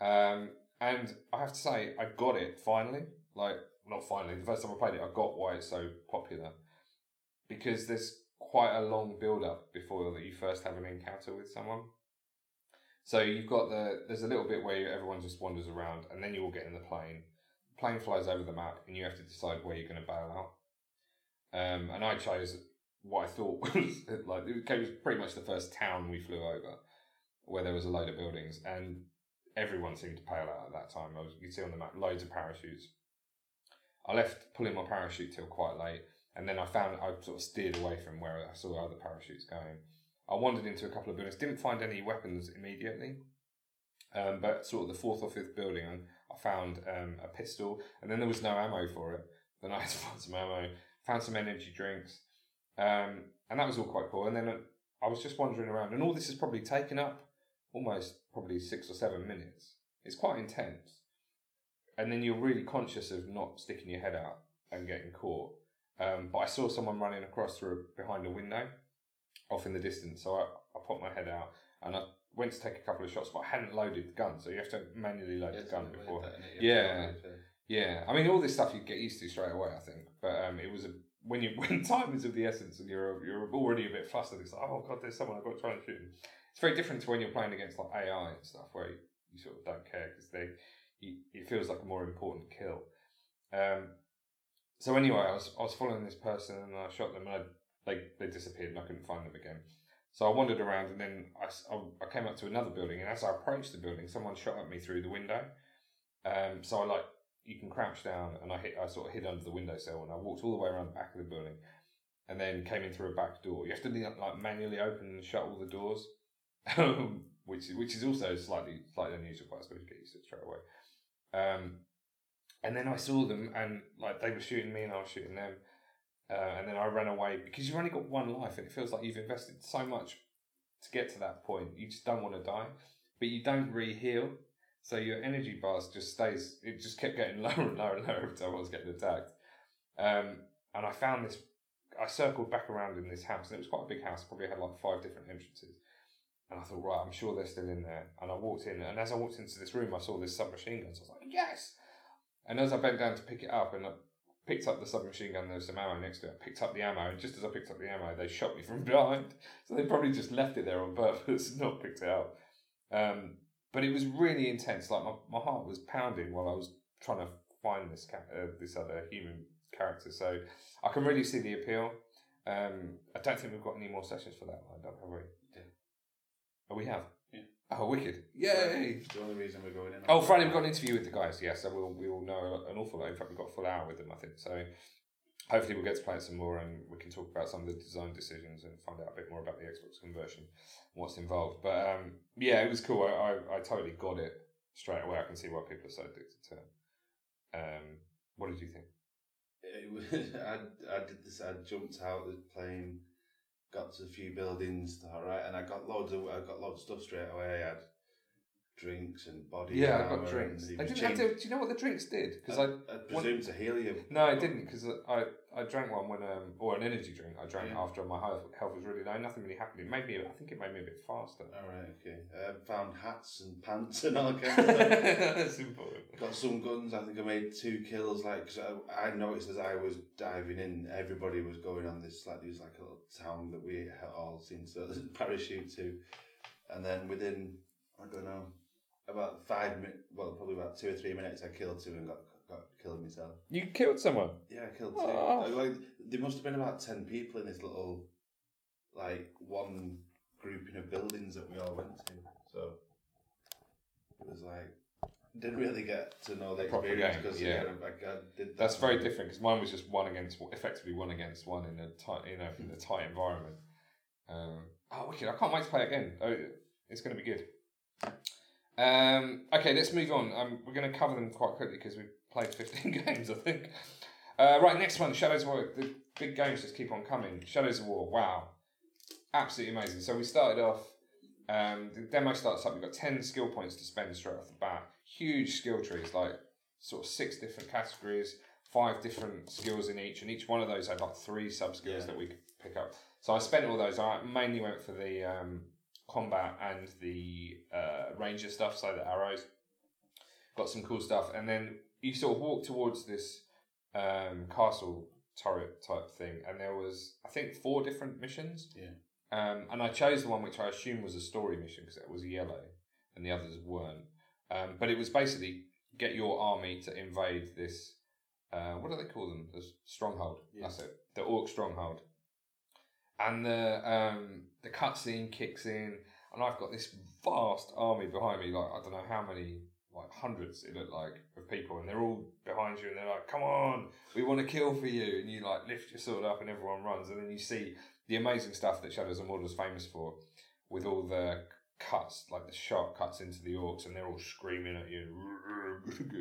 Um, and I have to say, I got it finally. Like, not finally. The first time I played it, I got why it's so popular because there's quite a long build up before that you first have an encounter with someone. So you've got the there's a little bit where everyone just wanders around, and then you all get in the plane. The plane flies over the map, and you have to decide where you're going to bail out. Um, and I chose what I thought (laughs) was like it was pretty much the first town we flew over, where there was a load of buildings, and everyone seemed to pale out at that time. Was, you could see on the map loads of parachutes. I left pulling my parachute till quite late, and then I found I sort of steered away from where I saw other parachutes going. I wandered into a couple of buildings, didn't find any weapons immediately, um, but sort of the fourth or fifth building, I found um, a pistol, and then there was no ammo for it. Then I had to (laughs) find some ammo, found some energy drinks, um, and that was all quite cool. And then uh, I was just wandering around, and all this has probably taken up almost probably six or seven minutes. It's quite intense, and then you're really conscious of not sticking your head out and getting caught. Um, but I saw someone running across through behind a window, off in the distance. So I, I put my head out and I went to take a couple of shots, but I hadn't loaded the gun, so you have to manually load Yeah, the gun before. that? Yeah. have to wait for- Yeah, I mean all this stuff you get used to straight away, I think. But um, it was a when you (laughs) when time is of the essence and you're you're already a bit flustered. It's like oh god, there's someone I've got to try and shoot. Him. It's very different to when you're playing against like AI and stuff where you, you sort of don't care because they you, it feels like a more important kill. Um, so anyway, I was I was following this person and I shot them and I, they they disappeared and I couldn't find them again. So I wandered around and then I, I, came up to another building and as I approached the building, someone shot at me through the window. Um, so I like you can crouch down and I hit I sort of hid under the windowsill and I walked all the way around the back of the building and then came in through a back door. You have to like manually open and shut all the doors, which is which is also slightly slightly unusual, but I suppose you get used to it straight away. Um, and then I saw them, and like they were shooting me, and I was shooting them, uh, and then I ran away because you've only got one life, and it feels like you've invested so much to get to that point. You just don't want to die, but you don't re heal. So your energy bars just stays. It just kept getting (laughs) lower and lower and lower every time I was getting attacked. Um, and I found this. I circled back around in this house, and it was quite a big house. Probably had like five different entrances. And I thought, right, I'm sure they're still in there. And I walked in, and as I walked into this room, I saw this submachine gun. So I was like, yes. And as I bent down to pick it up, and I picked up the submachine gun, there was some ammo next to it. I picked up the ammo, and just as I picked up the ammo, they shot me from (laughs) behind. So they probably just left it there on purpose, (laughs) not picked it up. Um, but it was really intense. Like my, my heart was pounding while I was trying to find this ca- uh, this other human character. So I can really see the appeal. Um, I don't think we've got any more sessions for that lined up, have we? Yeah. Oh, we have. Yeah. Oh, wicked! Yay! It's the only reason we're going in. Oh, Friday we've got an interview with the guys. Yes, so we'll we will know an awful lot. In fact, we've got a full hour with them. I think so. Hopefully, we'll get to play it some more, and we can talk about some of the design decisions and find out a bit more about the Xbox conversion, and what's involved. But um, yeah, it was cool. I, I I totally got it straight away. I can see why people are so addicted to it. Um, what did you think? It was, (laughs) I, I did this. I jumped out of the plane, got to a few buildings, all right, and I got loads of I got loads of stuff straight away. I had drinks and body. Yeah, I got drinks. and he They was didn't have to. Do you know what the drinks did? Because I, I, I presume to heal you. no, I didn't. Because I I drank one when um or an energy drink. I drank Yeah. after my health, health was really low. Nothing really happened. It made me. I think it made me a bit faster. All right, okay. I found hats and pants and all kinds of. (laughs) That's important. Got some guns. I think I made two kills. Like 'cause I, I noticed as I was diving in, everybody was going on this like there was like a little town that we had all seen so parachute to, and then within I don't know about five minutes, well probably about two or three minutes, I killed two and got got killed myself. You killed someone. Yeah, I killed two. Oh. Like, there must have been about ten people in this little like one grouping of buildings that we all went to. So it was like didn't really get to know the proper experience game, because yeah. I did. That's that. very different because mine was just one against, effectively one against one in a tight, you know, in a tight environment. Um, oh, wicked! I can't wait to play again. Oh, it's going to be good. Um, okay, let's move on. Um, we're going to cover them quite quickly because we've played 15 (laughs) games, I think. Uh, right, next one, Shadows of War. The big games just keep on coming. Shadows of War, wow. Absolutely amazing. So we started off, um, the demo starts up, we've got 10 skill points to spend straight off the bat. Huge skill trees, like sort of six different categories, five different skills in each, and each one of those had like three sub skills Yeah. that we could pick up. So I spent all those. I mainly went for the um, combat and the uh, ranger stuff, so the arrows. Got some cool stuff, and then you sort of walk towards this um, castle turret type thing, and there was I think four different missions. Yeah. Um, and I chose the one which I assume was a story mission because it was yellow, and the others weren't. Um, but it was basically get your army to invade this. Uh, what do they call them? The stronghold. Yeah. That's it. The orc stronghold. And the um, the cutscene kicks in, and I've got this vast army behind me. Like I don't know how many, like hundreds it looked like of people, and they're all behind you, and they're like, "Come on, we want to kill for you!" And you like lift your sword up, and everyone runs, and then you see the amazing stuff that Shadows of Mordor is famous for, with all the cuts, like the sharp cuts into the orcs, and they're all screaming at you,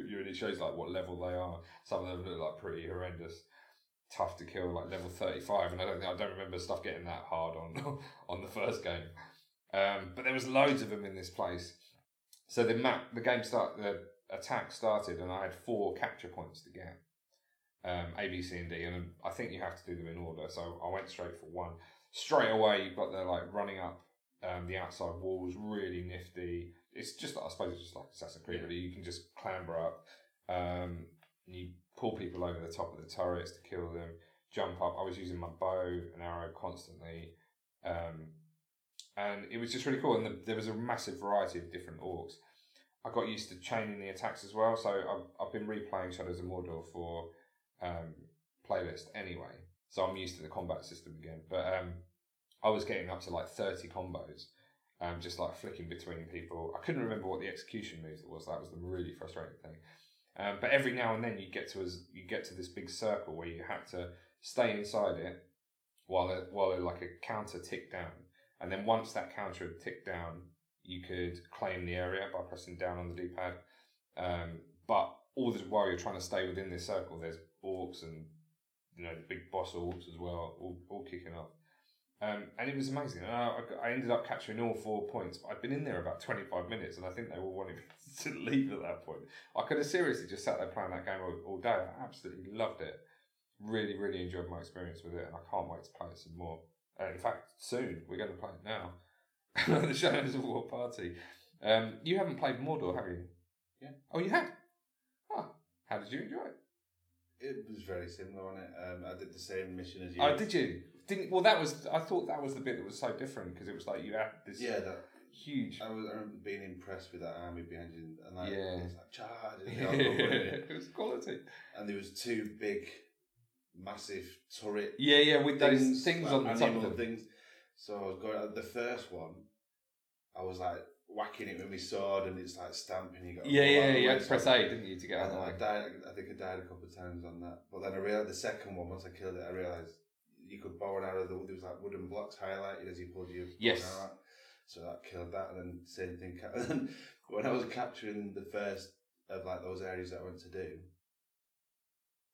you, (laughs) and it shows like what level they are. Some of them look like pretty horrendous, tough to kill, like level thirty-five, and I don't think I don't remember stuff getting that hard on (laughs) on the first game. Um, but there was loads of them in this place. So the map, the game start, the attack started, and I had four capture points to get. Um, A, B, C, and D, and I think you have to do them in order. So I went straight for one. Straight away, you've got the like running up um, the outside walls, really nifty. It's just, I suppose, it's just like Assassin's Creed. Yeah. Really, you can just clamber up. Um, you pull people over the top of the turrets to kill them. Jump up. I was using my bow and arrow constantly, um, and it was just really cool. And the, there was a massive variety of different orcs. I got used to chaining the attacks as well. So I've, I've been replaying Shadows of Mordor for um, playlist anyway. So I'm used to the combat system again. But um, I was getting up to like 30 combos, um, just like flicking between people. I couldn't remember what the execution moves was. That was the really frustrating thing. Um, but every now and then you get to as you get to this big circle where you have to stay inside it while a, while a, like a counter ticked down, and then once that counter had ticked down, you could claim the area by pressing down on the D pad. Um, but all this while you're trying to stay within this circle, there's orcs and you know the big boss orcs as well, all, all kicking off. Um, and it was amazing. And I, I ended up capturing all four points. I'd been in there about 25 minutes, and I think they were wanting me (laughs) to leave at that point. I could have seriously just sat there playing that game all, all day. I absolutely loved it. Really, really enjoyed my experience with it, and I can't wait to play it some more. Uh, in fact, soon we're going to play it now. (laughs) the Shadows of War Party. Um, you haven't played Mordor, have you? Yeah. Oh, you have. Oh, how did you enjoy it? It was very similar on it. Um, I did the same mission as you. Oh, did you? Didn't well. That was. I thought that was the bit that was so different because it was like you had this Yeah, that huge. I was I remember being impressed with that army behind you, and like Yeah. it's like charge, and, (laughs) they all go running. it was quality. and there was two big, massive turret Yeah, yeah, with those things, things like on the top of them. things. So I was going the first one. I was like whacking it with my sword, and it's like stamping. You got Yeah, go yeah, you had to press A, didn't you, to get out of I died. I think I died a couple of times on that. But then I realized the second one, once I killed it, I realized you could bow and arrow. The, there was like wooden blocks highlighted as you pulled your Yes. out. So that killed that, and then same thing. (laughs) And when I was capturing the first of like those areas that I went to do,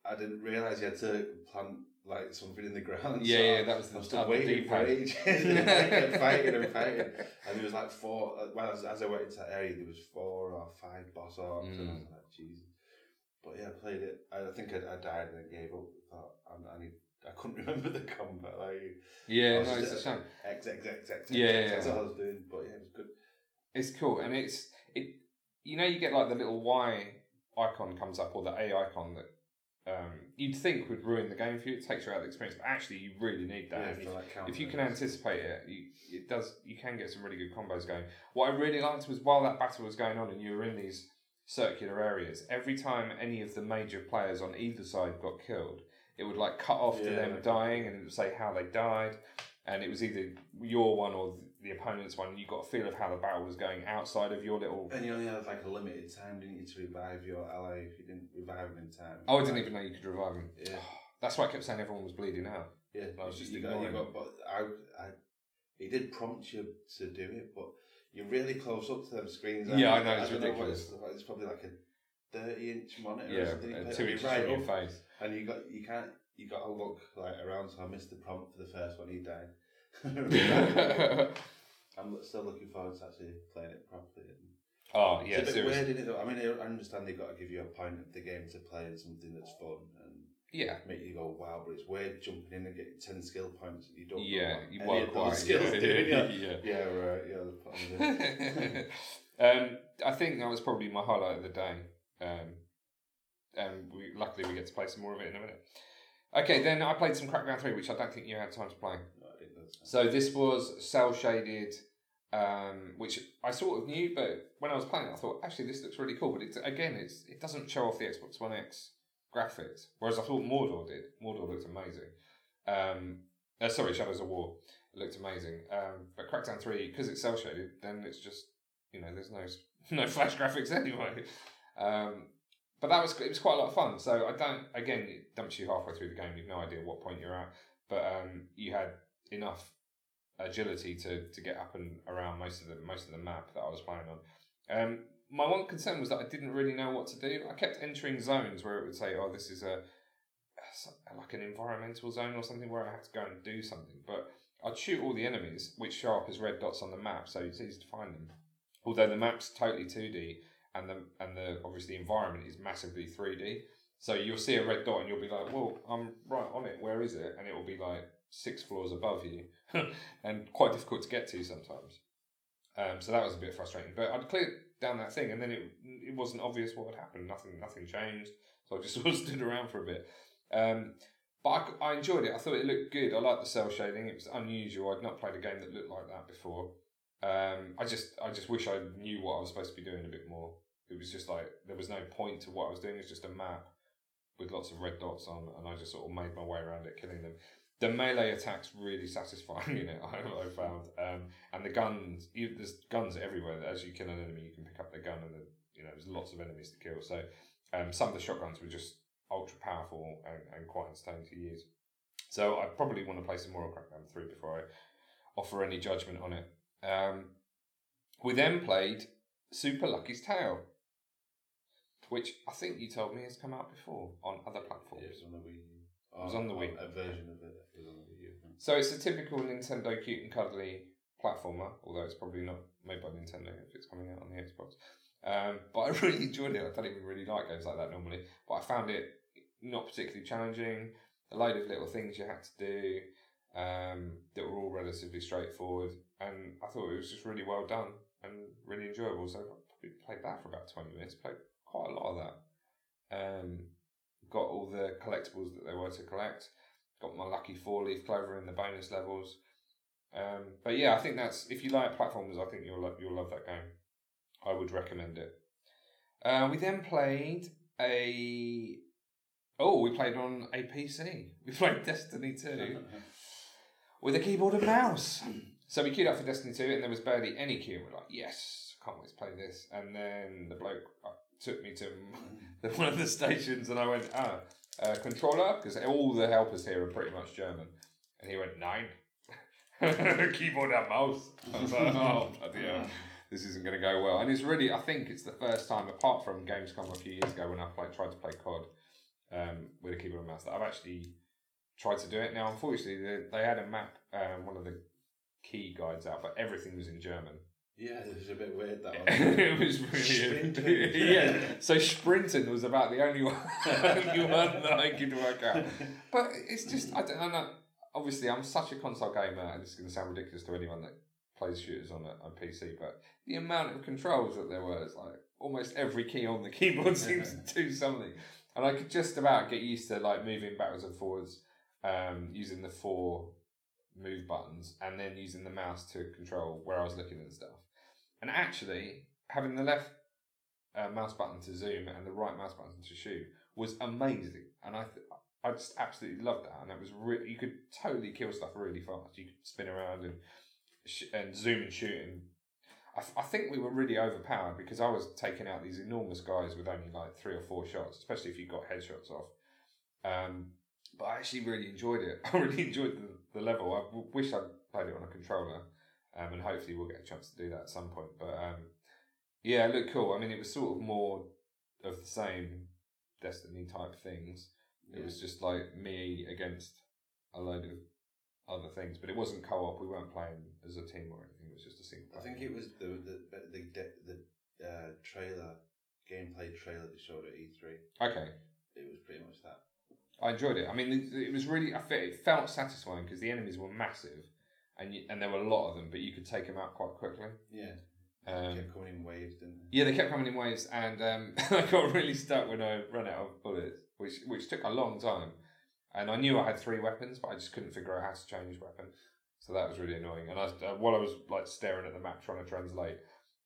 I didn't realize you had to plant like something in the ground. Yeah, so yeah, that was I the was start still waiting for ages. and (laughs) I (laughs) fighting and fighting. And there was like four, uh, well, as, as I went into that area, there was four or five boss orcs. And I was Mm. like, Jesus. But yeah, I played it. I think I, I died and I gave up. Thought, I, I, need, I couldn't (laughs) remember the combat. Like, Yeah, no, it's a shame. X, X, X, X, Yeah, X, yeah, X, That's yeah. I was doing. But yeah, it was good. It's cool, and it's it. You know, you get like the little Y icon comes up, or the A icon that um, you'd think would ruin the game for you. It takes you out of the experience, but actually, you really need that. Yeah, if- like if you can anticipate it, you, it does. You can get some really good combos going. What I really liked was while that battle was going on, and you were in these circular areas. Every time any of the major players on either side got killed, it would like cut off to Yeah, them like- dying, and it would say how they died. And it was either your one or the opponent's one. You got a feel of how the battle was going outside of your little. And you only had like a limited time, didn't you, to revive your ally if you didn't revive him in time. Oh, I didn't even know you could revive him. Yeah. (sighs) That's why I kept saying everyone was bleeding out. Yeah, I was just you got, you ignoring got, but I, I, it did prompt you to do it, but you're really close up to them screens. aren't Yeah, you? I know, it's don't what ridiculous. it's, it's probably like a thirty-inch monitor. or Yeah, something. put two inches right from your up, face. And you got you can't you got to look like around. So I missed the prompt for the first one. He died. (laughs) I'm still looking forward to actually playing it properly. oh yeah, it's a bit seriously. weird, isn't it? Though? I mean, I understand they've got to give you a point of the game to play and something that's fun and Yeah, make you go wow, but it's weird jumping in and getting ten skill points and you don't. yeah, you any of those skills yeah, do, yeah. (laughs) yeah. Yeah, right. Yeah, the (laughs) um, I think that was probably my highlight of the day. Um, and we, luckily we get to play some more of it in a minute. Okay, then I played some Crackdown 3, which I don't think you had time to play. No, I that's- So this was cel shaded, um, which I sort of knew, but when I was playing, it, I thought actually this looks really cool. But it's again, it's it doesn't show off the Xbox One X graphics, whereas I thought Mordor did. Mordor looked amazing. Um, uh, sorry, Shadows of War it looked amazing. Um, but Crackdown Three, because it's cel shaded, then it's just you know there's no (laughs) no flash graphics anyway. Um, but that was it was quite a lot of fun. So I don't again it dumps you halfway through the game. You've no idea what point you're at, but um, you had enough agility to, to get up and around most of the most of the map that I was playing on. Um, my one concern was that I didn't really know what to do. I kept entering zones where it would say, "Oh, this is a like an environmental zone or something where I had to go and do something." But I'd shoot all the enemies, which show up as red dots on the map, so it's easy to find them. Although the map's totally two D, and the and the obviously the environment is massively three D. So you'll see a red dot and you'll be like, "Well, I'm right on it. Where is it?" And it will be like six floors above you, (laughs) and quite difficult to get to sometimes. Um, so that was a bit frustrating. But I'd cleared down that thing, and then it it wasn't obvious what had happened. Nothing nothing changed. (laughs) So I just sort (laughs) of stood around for a bit. Um, but I, I enjoyed it. I thought it looked good. I liked the cel shading. It was unusual. I'd not played a game that looked like that before. Um, I just I just wish I knew what I was supposed to be doing a bit more. It was just like there was no point to what I was doing. It's just a map with lots of red dots on, and I just sort of made my way around it, killing them. The melee attacks really satisfying (laughs) in it. I, I found, um, and the guns. You, there's guns everywhere. As you kill an enemy, you can pick up the gun, and you know there's lots of enemies to kill. So um, some of the shotguns were just ultra powerful and, and quite entertaining to use. So I probably want to play some more of Crackdown 3 before I offer any judgment on it. Um, we then played Super Lucky's Tale, which I think you told me has come out before on other platforms. It was on the Wii. U. It was on the Wii. A version of it was on the Wii. U. So it's a typical Nintendo cute and cuddly platformer, although it's probably not made by Nintendo if it's coming out on the Xbox. Um, (laughs) but I really enjoyed it. I don't even really like games like that normally, but I found it not particularly challenging. A load of little things you had to do um, that were all relatively straightforward, and I thought it was just really well done and really enjoyable. So I probably played that for about twenty minutes. Played quite a lot of that. Um, got all the collectibles that there were to collect. Got my lucky four leaf clover in the bonus levels. Um, but yeah, I think that's if you like platformers, I think you'll lo- you'll love that game. I would recommend it. Uh, we then played a oh, we played on a PC. We (laughs) played Destiny two (laughs) with a keyboard and mouse. So we queued up for Destiny 2 and there was barely any queue. We're like, yes, can't wait to play this. And then the bloke took me to (laughs) one of the stations and I went, ah, uh, controller? Because all the helpers here are pretty much German. And he went, nine. (laughs) Keyboard and mouse. I was like, oh, bloody hell. This isn't going to go well. And it's really, I think it's the first time, apart from Gamescom a few years ago when I played, tried to play COD um, with a keyboard and mouse, that I've actually tried to do it. Now, unfortunately, they, they had a map, um, one of the key guides out, but everything was in German. Yeah, it was a bit weird that one. (laughs) it was really Sprinting. yeah. So sprinting was about the only one, (laughs) only one that I could work out. (laughs) But it's just I don't, I know. Obviously, I'm such a console gamer, and it's going to sound ridiculous to anyone that plays shooters on a on PC. But the amount of controls that there were, it's like almost every key on the keyboard seems to do something. And I could just about get used to like moving backwards and forwards, um, using the four move buttons, and then using the mouse to control where I was looking and stuff. And actually, having the left uh, mouse button to zoom and the right mouse button to shoot was amazing, and I th- I just absolutely loved that. And it was re- you could totally kill stuff really fast. You could spin around and sh- and zoom and shoot. And I, th- I think we were really overpowered because I was taking out these enormous guys with only like three or four shots, especially if you got headshots off. Um, but I actually really enjoyed it. (laughs) I really enjoyed the, the level. I w- wish I'd played it on a controller, um, and hopefully we'll get a chance to do that at some point. But um, yeah, it looked cool. I mean, it was sort of more of the same Destiny type things. It was just like me against a load of other things, but it wasn't co-op. We weren't playing as a team or anything. It was just a single. I think it was the the the the, the uh, trailer gameplay trailer they showed at E3. okay. It was pretty much that. I enjoyed it. I mean, it, it was really. I fe- it felt satisfying because the enemies were massive, and you, and there were a lot of them, but you could take them out quite quickly. Yeah, Um, kept coming in waves, didn't it? Yeah, they kept coming in waves, and um, (laughs) I got really stuck when I ran out of bullets, which which took a long time. And I knew I had three weapons, but I just couldn't figure out how to change weapon. So that was really annoying. And I, uh, while I was like staring at the map trying to translate,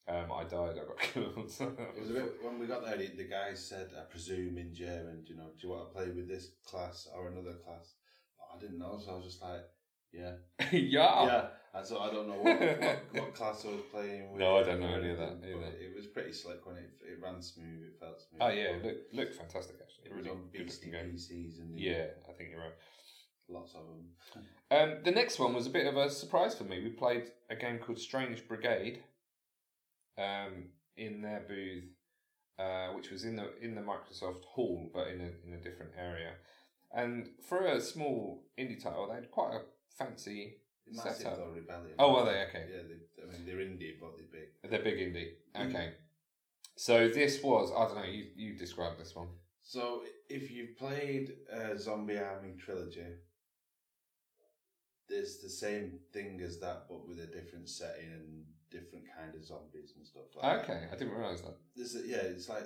um, I died. I got (laughs) killed. It was a bit when we got there. The, the guy said, "I presume in German, do you know, do you want to play with this class or another class?" I didn't know, so I was just like, "Yeah, (laughs) yeah. yeah." And so I don't know what, what, what (laughs) class I was playing with. No, I don't know any of that either. but It was pretty slick when it it ran smooth. It felt smooth. Oh yeah, it looked looked fantastic actually. It was Really on good beastie game. PCs and Yeah, I think you're right. lots of them. Um, the next one was a bit of a surprise for me. We played a game called Strange Brigade um, in their booth, uh, which was in the in the Microsoft Hall, but in a in a different area. And for a small indie title, they had quite a fancy Massive setup. though, Rebellion. Oh, are they? Okay. Yeah, they, I mean they're indie, but they're big. They're big indie. Mm. Okay. So this was I don't know. You you describe this one. So if you've played uh, Zombie Army Trilogy, there's the same thing as that, but with a different setting and different kind of zombies and stuff like that. Okay, I didn't realize that. There's a, yeah, it's like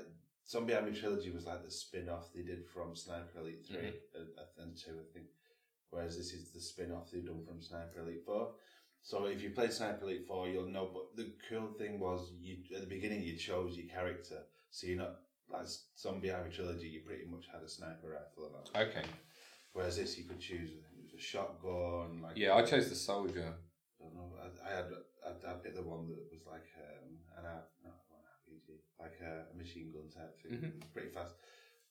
Zombie Army Trilogy was like the spin off they did from Sniper Elite 3 and, and 2, I think. Whereas this is the spin off they've done from Sniper Elite 4. So if you played Sniper Elite 4, you'll know. But the cool thing was, you at the beginning, you chose your character. So you're not, like Zombie Army Trilogy, you pretty much had a sniper rifle. And that. Okay. Whereas this, you could choose, it was a shotgun. Like Yeah, I chose the soldier. I don't know. I, I had I, I picked the one that was like um, an R, not an RPG, like a, machine gun type thing. Mhm. Pretty fast.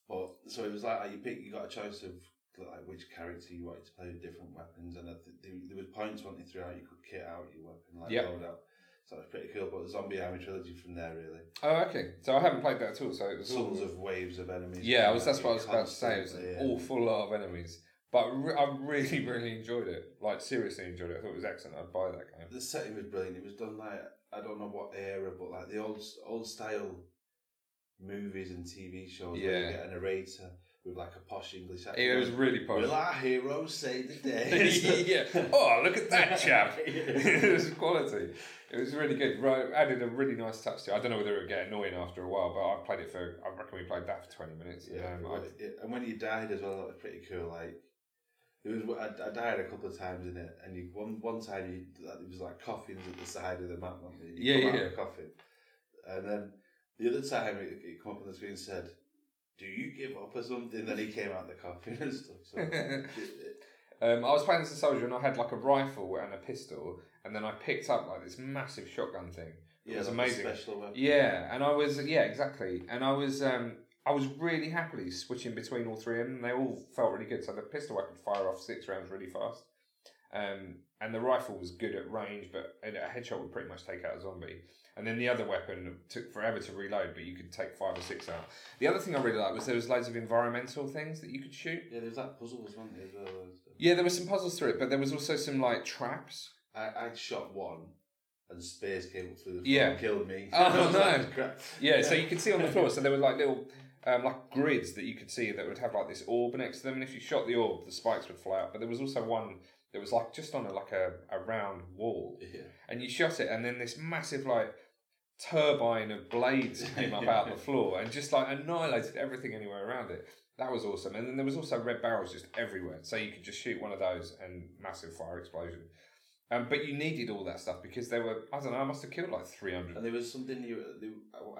But so it was like you pick, you got a choice of like which character you wanted to play with different weapons, and I th- there, there was points once you threw out, you could kit out your weapon, like Yep. load out. So that was pretty cool. But the Zombie Army trilogy from there, really. Oh, okay. So I haven't played that at all. So it was all. Of waves of enemies. Yeah, I was. That's what I was about to say. It was an yeah. awful lot of enemies, but I re- I really, (laughs) really enjoyed it. Like seriously enjoyed it. I thought it was excellent. I'd buy that game. The setting was brilliant. It was done like I don't know what era, but like the old old style movies and TV shows. where Yeah. you get a narrator with like a posh English accent. It was really posh. Will our heroes save the (laughs) day? yeah. Oh, look at that chap. (laughs) it was quality. It was really good. Right, added a really nice touch to it. I don't know whether it would get annoying after a while, but I played it for. I reckon we played that for twenty minutes. Yeah, Um, well, yeah, and when you died as well, that was pretty cool. Like, it was I, I died a couple of times in it, and you one one time you there was like coffins at the side of the map? You Yeah, come out yeah. coffin, and then the other time it, it come up on the screen and said, "Do you give up or something?" Then he came out the coffin and stuff. So, (laughs) Um, I was playing as a soldier and I had like a rifle and a pistol, and then I picked up like this massive shotgun thing. It yeah, was like amazing. Yeah, and I was yeah exactly, and I was um, I was really happily switching between all three of them. And they all felt really good. So the pistol I could fire off six rounds really fast, um, and the rifle was good at range, but a headshot would pretty much take out a zombie. And then the other weapon took forever to reload, but you could take five or six out. The other thing I really liked was there was loads of environmental things that you could shoot. Yeah, there was that wasn't there, as well? Yeah, there were some puzzles through it, but there was also some like traps. I, I shot one, and space came up through the floor Yeah. and killed me. Oh, (laughs) no. Yeah, so you (laughs) could see on the floor. So there were like little, um, like grids that you could see that would have like this orb next to them, and if you shot the orb, the spikes would fly out. But there was also one that was like just on a like a, a round wall, Yeah. and you shot it, and then this massive like turbine of blades (laughs) came up out the floor and just like annihilated everything anywhere around it. That was awesome. And then there was also red barrels just everywhere, so you could just shoot one of those and massive fire explosion. Um, but you needed all that stuff because there were I don't know I must have killed like three hundred And there was something you,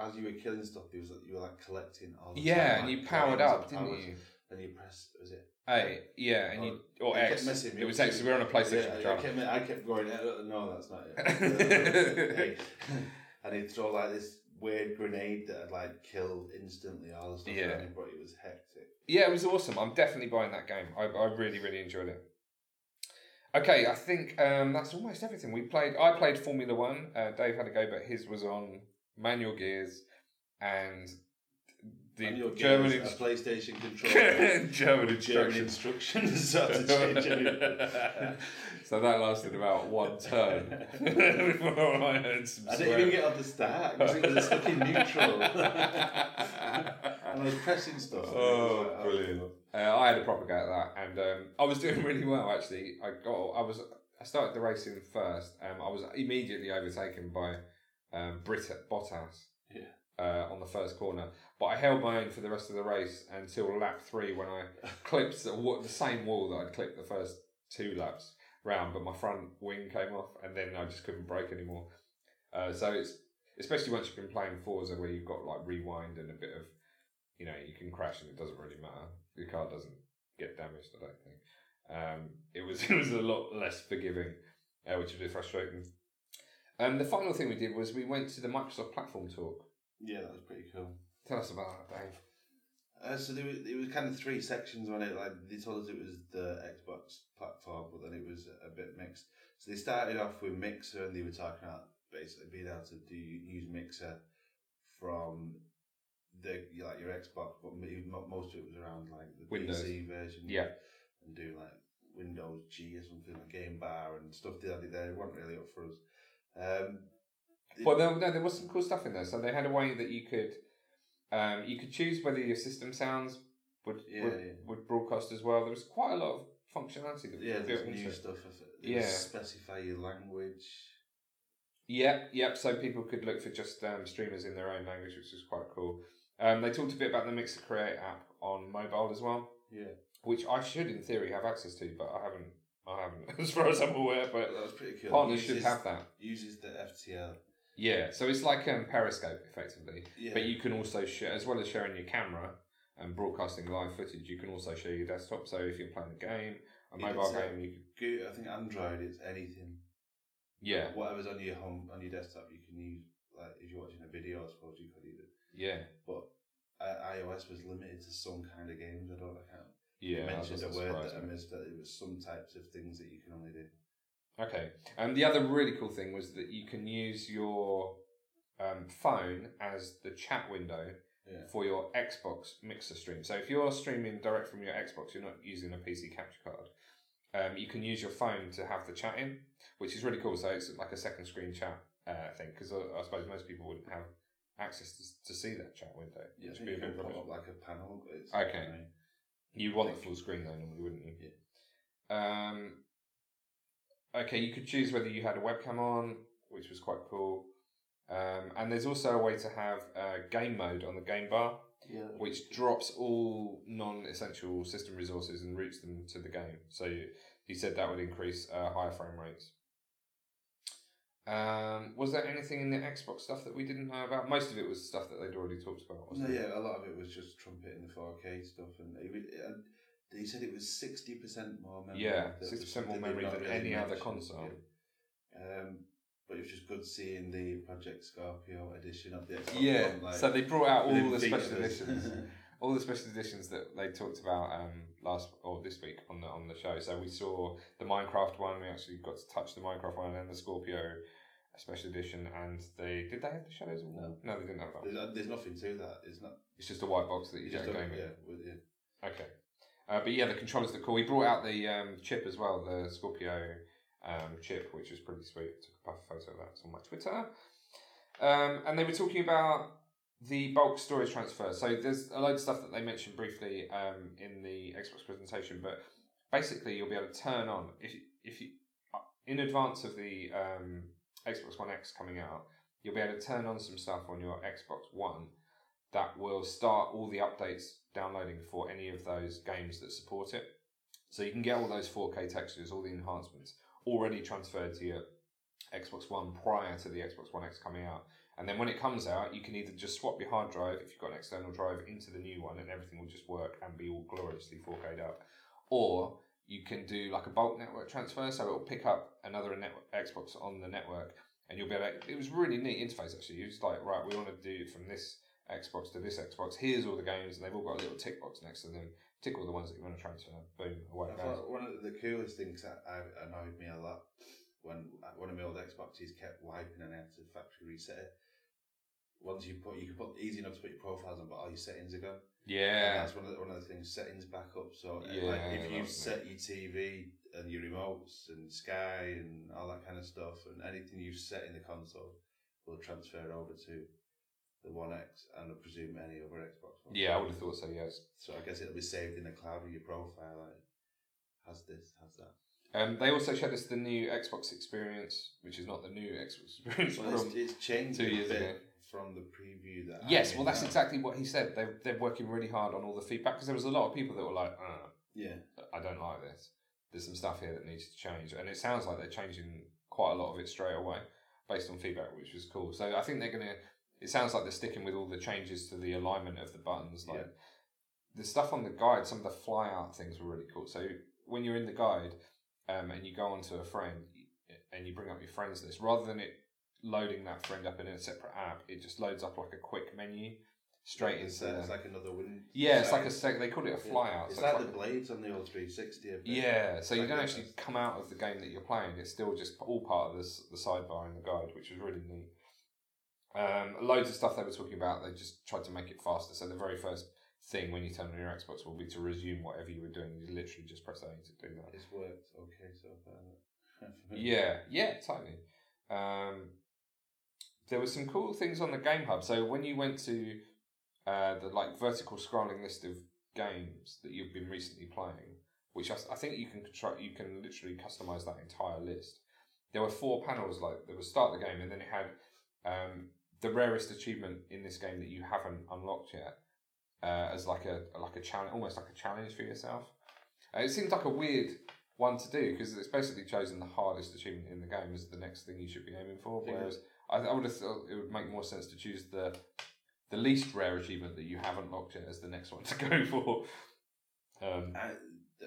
as you were killing stuff, there was like, you were like collecting all the Yeah, time, and like you powered up, didn't you? And you press, was it? A, yeah, and you or You kept X. It was X. We were on a PlayStation Yeah, I kept, I kept going, "Uh, no, that's not it. (laughs) (laughs) And he'd throw like this weird grenade that had like killed instantly all the stuff Yeah. around him, but it was hectic. Yeah, it was awesome. I'm definitely buying that game. I, I really, really enjoyed it. Okay, I think um, that's almost everything we played. I played Formula One. Uh, Dave had a go, but his was on manual gears and the German games, ins- PlayStation controller. (laughs) German with German instructions. instructions how to change (laughs) so that lasted about one turn (laughs) before I heard some I didn't even get on the start because it was stuck in neutral. and I was pressing stuff. and it was Oh, like, brilliant. Uh, I had a proper go at that, and um, I was doing really well actually. I got, I was, I started the racing first. Um, I was immediately overtaken by um, Britta Bottas. Yeah. Uh, on the first corner, but I held my own for the rest of the race until lap three when I (laughs) clipped the, the same wall that I'd clipped the first two laps round, but my front wing came off, and then I just couldn't brake anymore. Uh, so it's especially once you've been playing Forza where you've got like rewind and a bit of, you know, you can crash and it doesn't really matter. Your car doesn't get damaged. I don't think. Um, it was (laughs) it was a lot less forgiving, uh, which was a bit frustrating. Um, the final thing we did was we went to the Microsoft Platform Talk. Yeah, that was pretty cool. Tell us about that, Dave. Uh, so there was, it was kind of three sections on it. Like they told us it was the Xbox platform, but then it was a bit mixed. So they started off with Mixer, and they were talking about basically being able to do use Mixer from the like your Xbox, but most of it was around like the Windows. PC version. Yeah. and do like Windows G or something like Game Bar and stuff they had there. It wasn't really up for us. Um, it- Well, there, no, there was some cool stuff in there. So they had a way that you could, um, you could choose whether your system sounds would Yeah, would, yeah. would broadcast as well. There was quite a lot of functionality that yeah, there's into new it. stuff. It. Yeah. specify your language. Yep, yep. So people could look for just um, streamers in their own language, which is quite cool. Um, they talked a bit about the Mixer Create app on mobile as well, Yeah, which I should, in theory, have access to, but I haven't. I haven't, (laughs) as far as I'm aware. But that was pretty cool. partners should have that. Uses the FTL. Yeah, so it's like um, Periscope, effectively. Yeah, But you can also share, as well as sharing your camera and broadcasting live footage, you can also share your desktop. So if you're playing a game, a mobile like- game, you could, Go- I think Android is anything. yeah, Whatever's on your home on your desktop, you can use. Like if you're watching a video, I suppose you could either. yeah, But uh, iOS was limited to some kind of games. I don't. I can't. yeah. you mentioned a word that I missed that it was some types of things that you can only do. Okay. And the other really cool thing was that you can use your um, phone as the chat window Yeah. for your Xbox mixer stream. So if you're streaming direct from your Xbox, you're not using a PC capture card. Um, you can use your phone to have the chat in, which is really cool. So it's like a second screen chat uh, thing because I, I suppose most people wouldn't have access to, to see that chat window. Yeah, which be a bit pop up like a panel. Okay. Mean, You want the full screen though, normally, wouldn't you? Yeah. Um, okay, you could choose whether you had a webcam on, which was quite cool. Um, and there's also a way to have uh, game mode on the game bar, yeah. which drops all non-essential system resources and routes them to the game. So he said that would increase uh, higher frame rates. Um, was there anything in the Xbox stuff that we didn't know about? Most of it was stuff that they'd already talked about. No, Wasn't it? yeah, a lot of it was just trumpeting the 4K stuff, and would- and he said it was sixty percent more memory. Yeah, 60% was- more memory than any other console. Um, but it was just good seeing the Project Scorpio edition of the Xbox Yeah, One, like, so they brought out all the special editions. (laughs) all the special editions that they talked about um, last or this week on the on the show. So we saw the Minecraft one. We actually got to touch the Minecraft one and the Scorpio special edition. And they did they have the Shadows of War? No, they didn't have that. there's, uh, there's nothing to that. It's not. It's just a white box that you just get a, game yeah, with, yeah. Okay. Uh, but yeah, the controllers are cool. He brought out the um, chip as well, the Scorpio um, chip, which was pretty sweet. Took a photo of that on my Twitter. Um, and they were talking about the bulk storage transfer. So there's a load of stuff that they mentioned briefly um, in the Xbox presentation, but basically you'll be able to turn on if if you in advance of the um, Xbox One X coming out, you'll be able to turn on some stuff on your Xbox One that will start all the updates downloading for any of those games that support it. So you can get all those 4K textures, all the enhancements already transferred to your Xbox One prior to the Xbox One X coming out. And then when it comes out, you can either just swap your hard drive, if you've got an external drive, into the new one and everything will just work and be all gloriously 4K'd up. Or you can do like a bulk network transfer, so it'll pick up another network, Xbox on the network and you'll be able to, it was really neat interface actually. It was like, right, we want to do it from this Xbox to this Xbox. Here's all the games, and they've all got a little tick box next to them. Tick all the ones that you want to transfer. Boom, away I goes. thought one of the coolest things that I, annoyed me a lot when one of my old Xboxes kept wiping and I had to factory reset it. Once you put, you can put easy enough to put your profiles on, but all your settings are gone. And Yeah, that's one of the, one of the things. Settings back up. So uh, Yeah, like if you that's set your TV and your remotes and Sky and all that kind of stuff, and anything you've set in the console will transfer over to the One X and I presume any other Xbox. One. yeah, I would have thought so. Yes. So I guess it'll be saved in the cloud of your profile. Like, has this, has that. Um, they also showed us the new Xbox experience, which is not the new Xbox (laughs) experience Well, from. it's, it's changed two years ago. from the preview that. Yes, well, that's now. exactly what he said. They're they're working really hard on all the feedback because there was a lot of people that were like, uh, Yeah, I don't like this. There's some stuff here that needs to change, and it sounds like they're changing quite a lot of it straight away based on feedback, which was cool. So I think they're gonna. It sounds like they're sticking with all the changes to the alignment of the buttons, like Yeah. the stuff on the guide. Some of the fly out things were really cool. So when you're in the guide, um, and you go onto a friend and you bring up your friends list, rather than it loading that friend up in a separate app, it just loads up like a quick menu straight it's, into. it's like another win. yeah, it's like a sec. They called it a Yeah. Is so like the blades on the old 360. yeah, so you don't actually come out of the game that you're playing. It's still just all part of this, the sidebar in the guide, which was really neat. Um, loads of stuff they were talking about. They just tried to make it faster. So the very first thing when you turn on your Xbox will be to resume whatever you were doing. You literally just press A to do that. It's worked okay so far. (laughs) Yeah, yeah, totally. Um, there were some cool things on the Game Hub. So when you went to uh, the like vertical scrolling list of games that you've been recently playing, which I, I think you can control, you can literally customize that entire list. There were four panels. Like there was start the game, and then it had um, the rarest achievement in this game that you haven't unlocked yet, uh, as like a like a challenge, almost like a challenge for yourself. Uh, it seems like a weird one to do because it's basically chosen the hardest achievement in the game as the next thing you should be aiming for. Yeah. Whereas I, I would have thought it would make more sense to choose the the least rare achievement that you haven't locked yet as the next one to (laughs) go for. Um, I,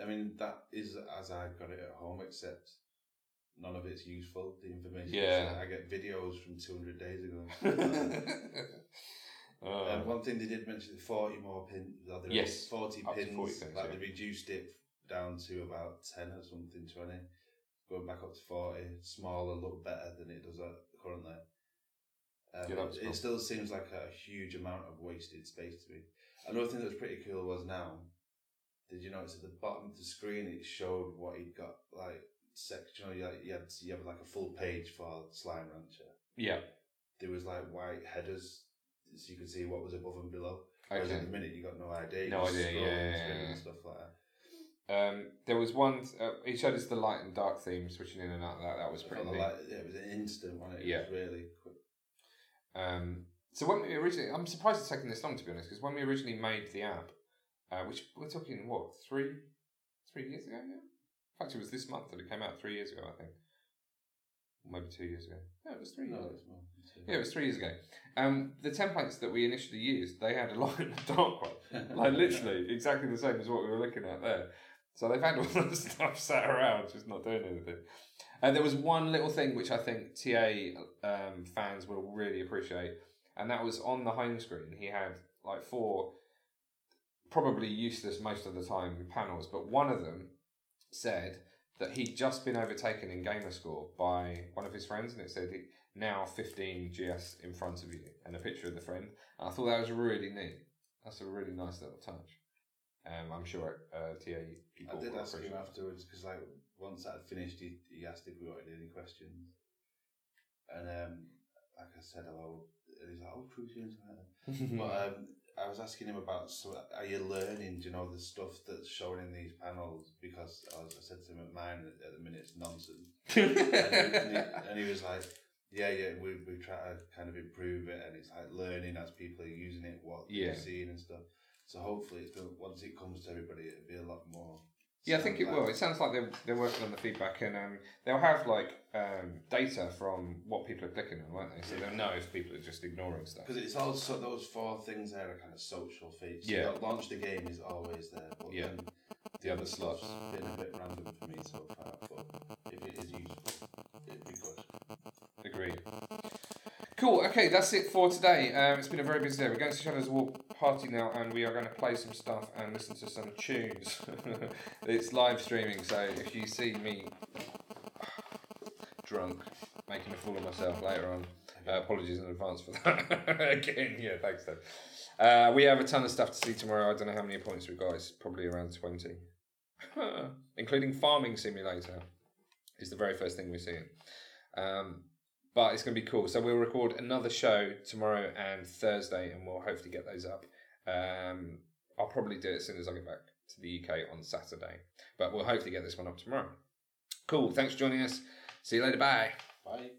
I mean, that is as I've got it at home, except none of it's useful. The information. Yeah. I get videos from 200 days ago. (laughs) uh, Um, one thing they did mention: forty more pins. Yes, forty pins. 40 pins, like yeah. they reduced it down to about ten or something, twenty. going back up to forty, smaller, look better than it does currently. Um, Yeah, it, cool. still seems like a huge amount of wasted space to me. Another thing that was pretty cool was now. Did you notice at the bottom of the screen it showed what he'd got like section? You, know, you had you have like a full page for Slime Rancher. Yeah. There was like white headers, so you could see what was above and below. Whereas Okay. at the minute you got no idea. No you idea, yeah, yeah, yeah. and stuff like that. Um, there was one. Uh, he showed us the light and dark theme, switching in and out. That that was pretty like yeah, it was an instant, it? It Yeah. was really quick. Um, so when we originally, I'm surprised it's taken this long to be honest, because when we originally made the app, uh, which we're talking what three, three years ago now. In fact, it was this month that it came out. Three years ago, I think. Maybe two years ago. No, it was three years. No, ago. it's more than two. Yeah, it was three years ago. Um, the templates that we initially used, they had a light and a dark one. like literally (laughs) exactly the same as what we were looking at there. So they've had all (laughs) the stuff sat around, just not doing anything. And there was one little thing which I think TA um, fans will really appreciate, and that was on the home screen. He had like four, probably useless most of the time panels, but one of them said that he'd just been overtaken in gamer score by one of his friends, and it said he, now 15 GS in front of you, and a picture of the friend. And I thought that was really neat. That's a really nice little touch. Um, I'm sure uh, TA people I did ask him afterwards because, like, once that had finished, he, he asked if we wanted any questions, and um, like I said hello, and he's like, "Oh, true, (laughs) But um, I was asking him about, so are you learning? Do you know the stuff that's shown in these panels? Because as I said to him at mine, at the minute it's nonsense. (laughs) and, he, and, he, and he was like, "Yeah, yeah, we we try to kind of improve it, and it's like learning as people are using it, what Yeah. they're seeing and stuff. So hopefully, it's gonna, once it comes to everybody, it'll be a lot more." Yeah, I think it will. It sounds like they're, they're working on the feedback and um, they'll have like um, data from what people are clicking on, won't they? So they'll know if people are just ignoring stuff. Because it's also those four things there are kind of social features. Yeah. Launch the game is always there, but Yeah. then the other stuff's been a bit random for me so far. But if it is useful, it'd be good. Agreed. Cool. Okay, that's it for today. Um, it's been a very busy day. We're going to Shadows War party now, and we are going to play some stuff and listen to some tunes. (laughs) it's live streaming, so if you see me (sighs) drunk, making a fool of myself later on, uh, apologies in advance for that. (laughs) Again, yeah, thanks, Dave. Uh, we have a ton of stuff to see tomorrow. I don't know how many points we've got. It's probably around twenty, (laughs) including Farming Simulator. Is the very first thing we're seeing. Um, but it's going to be cool. So we'll record another show tomorrow and Thursday, and we'll hopefully get those up. Um, I'll probably do it as soon as I get back to the UK on Saturday, but we'll hopefully get this one up tomorrow. Cool. Thanks for joining us. See you later. Bye. Bye.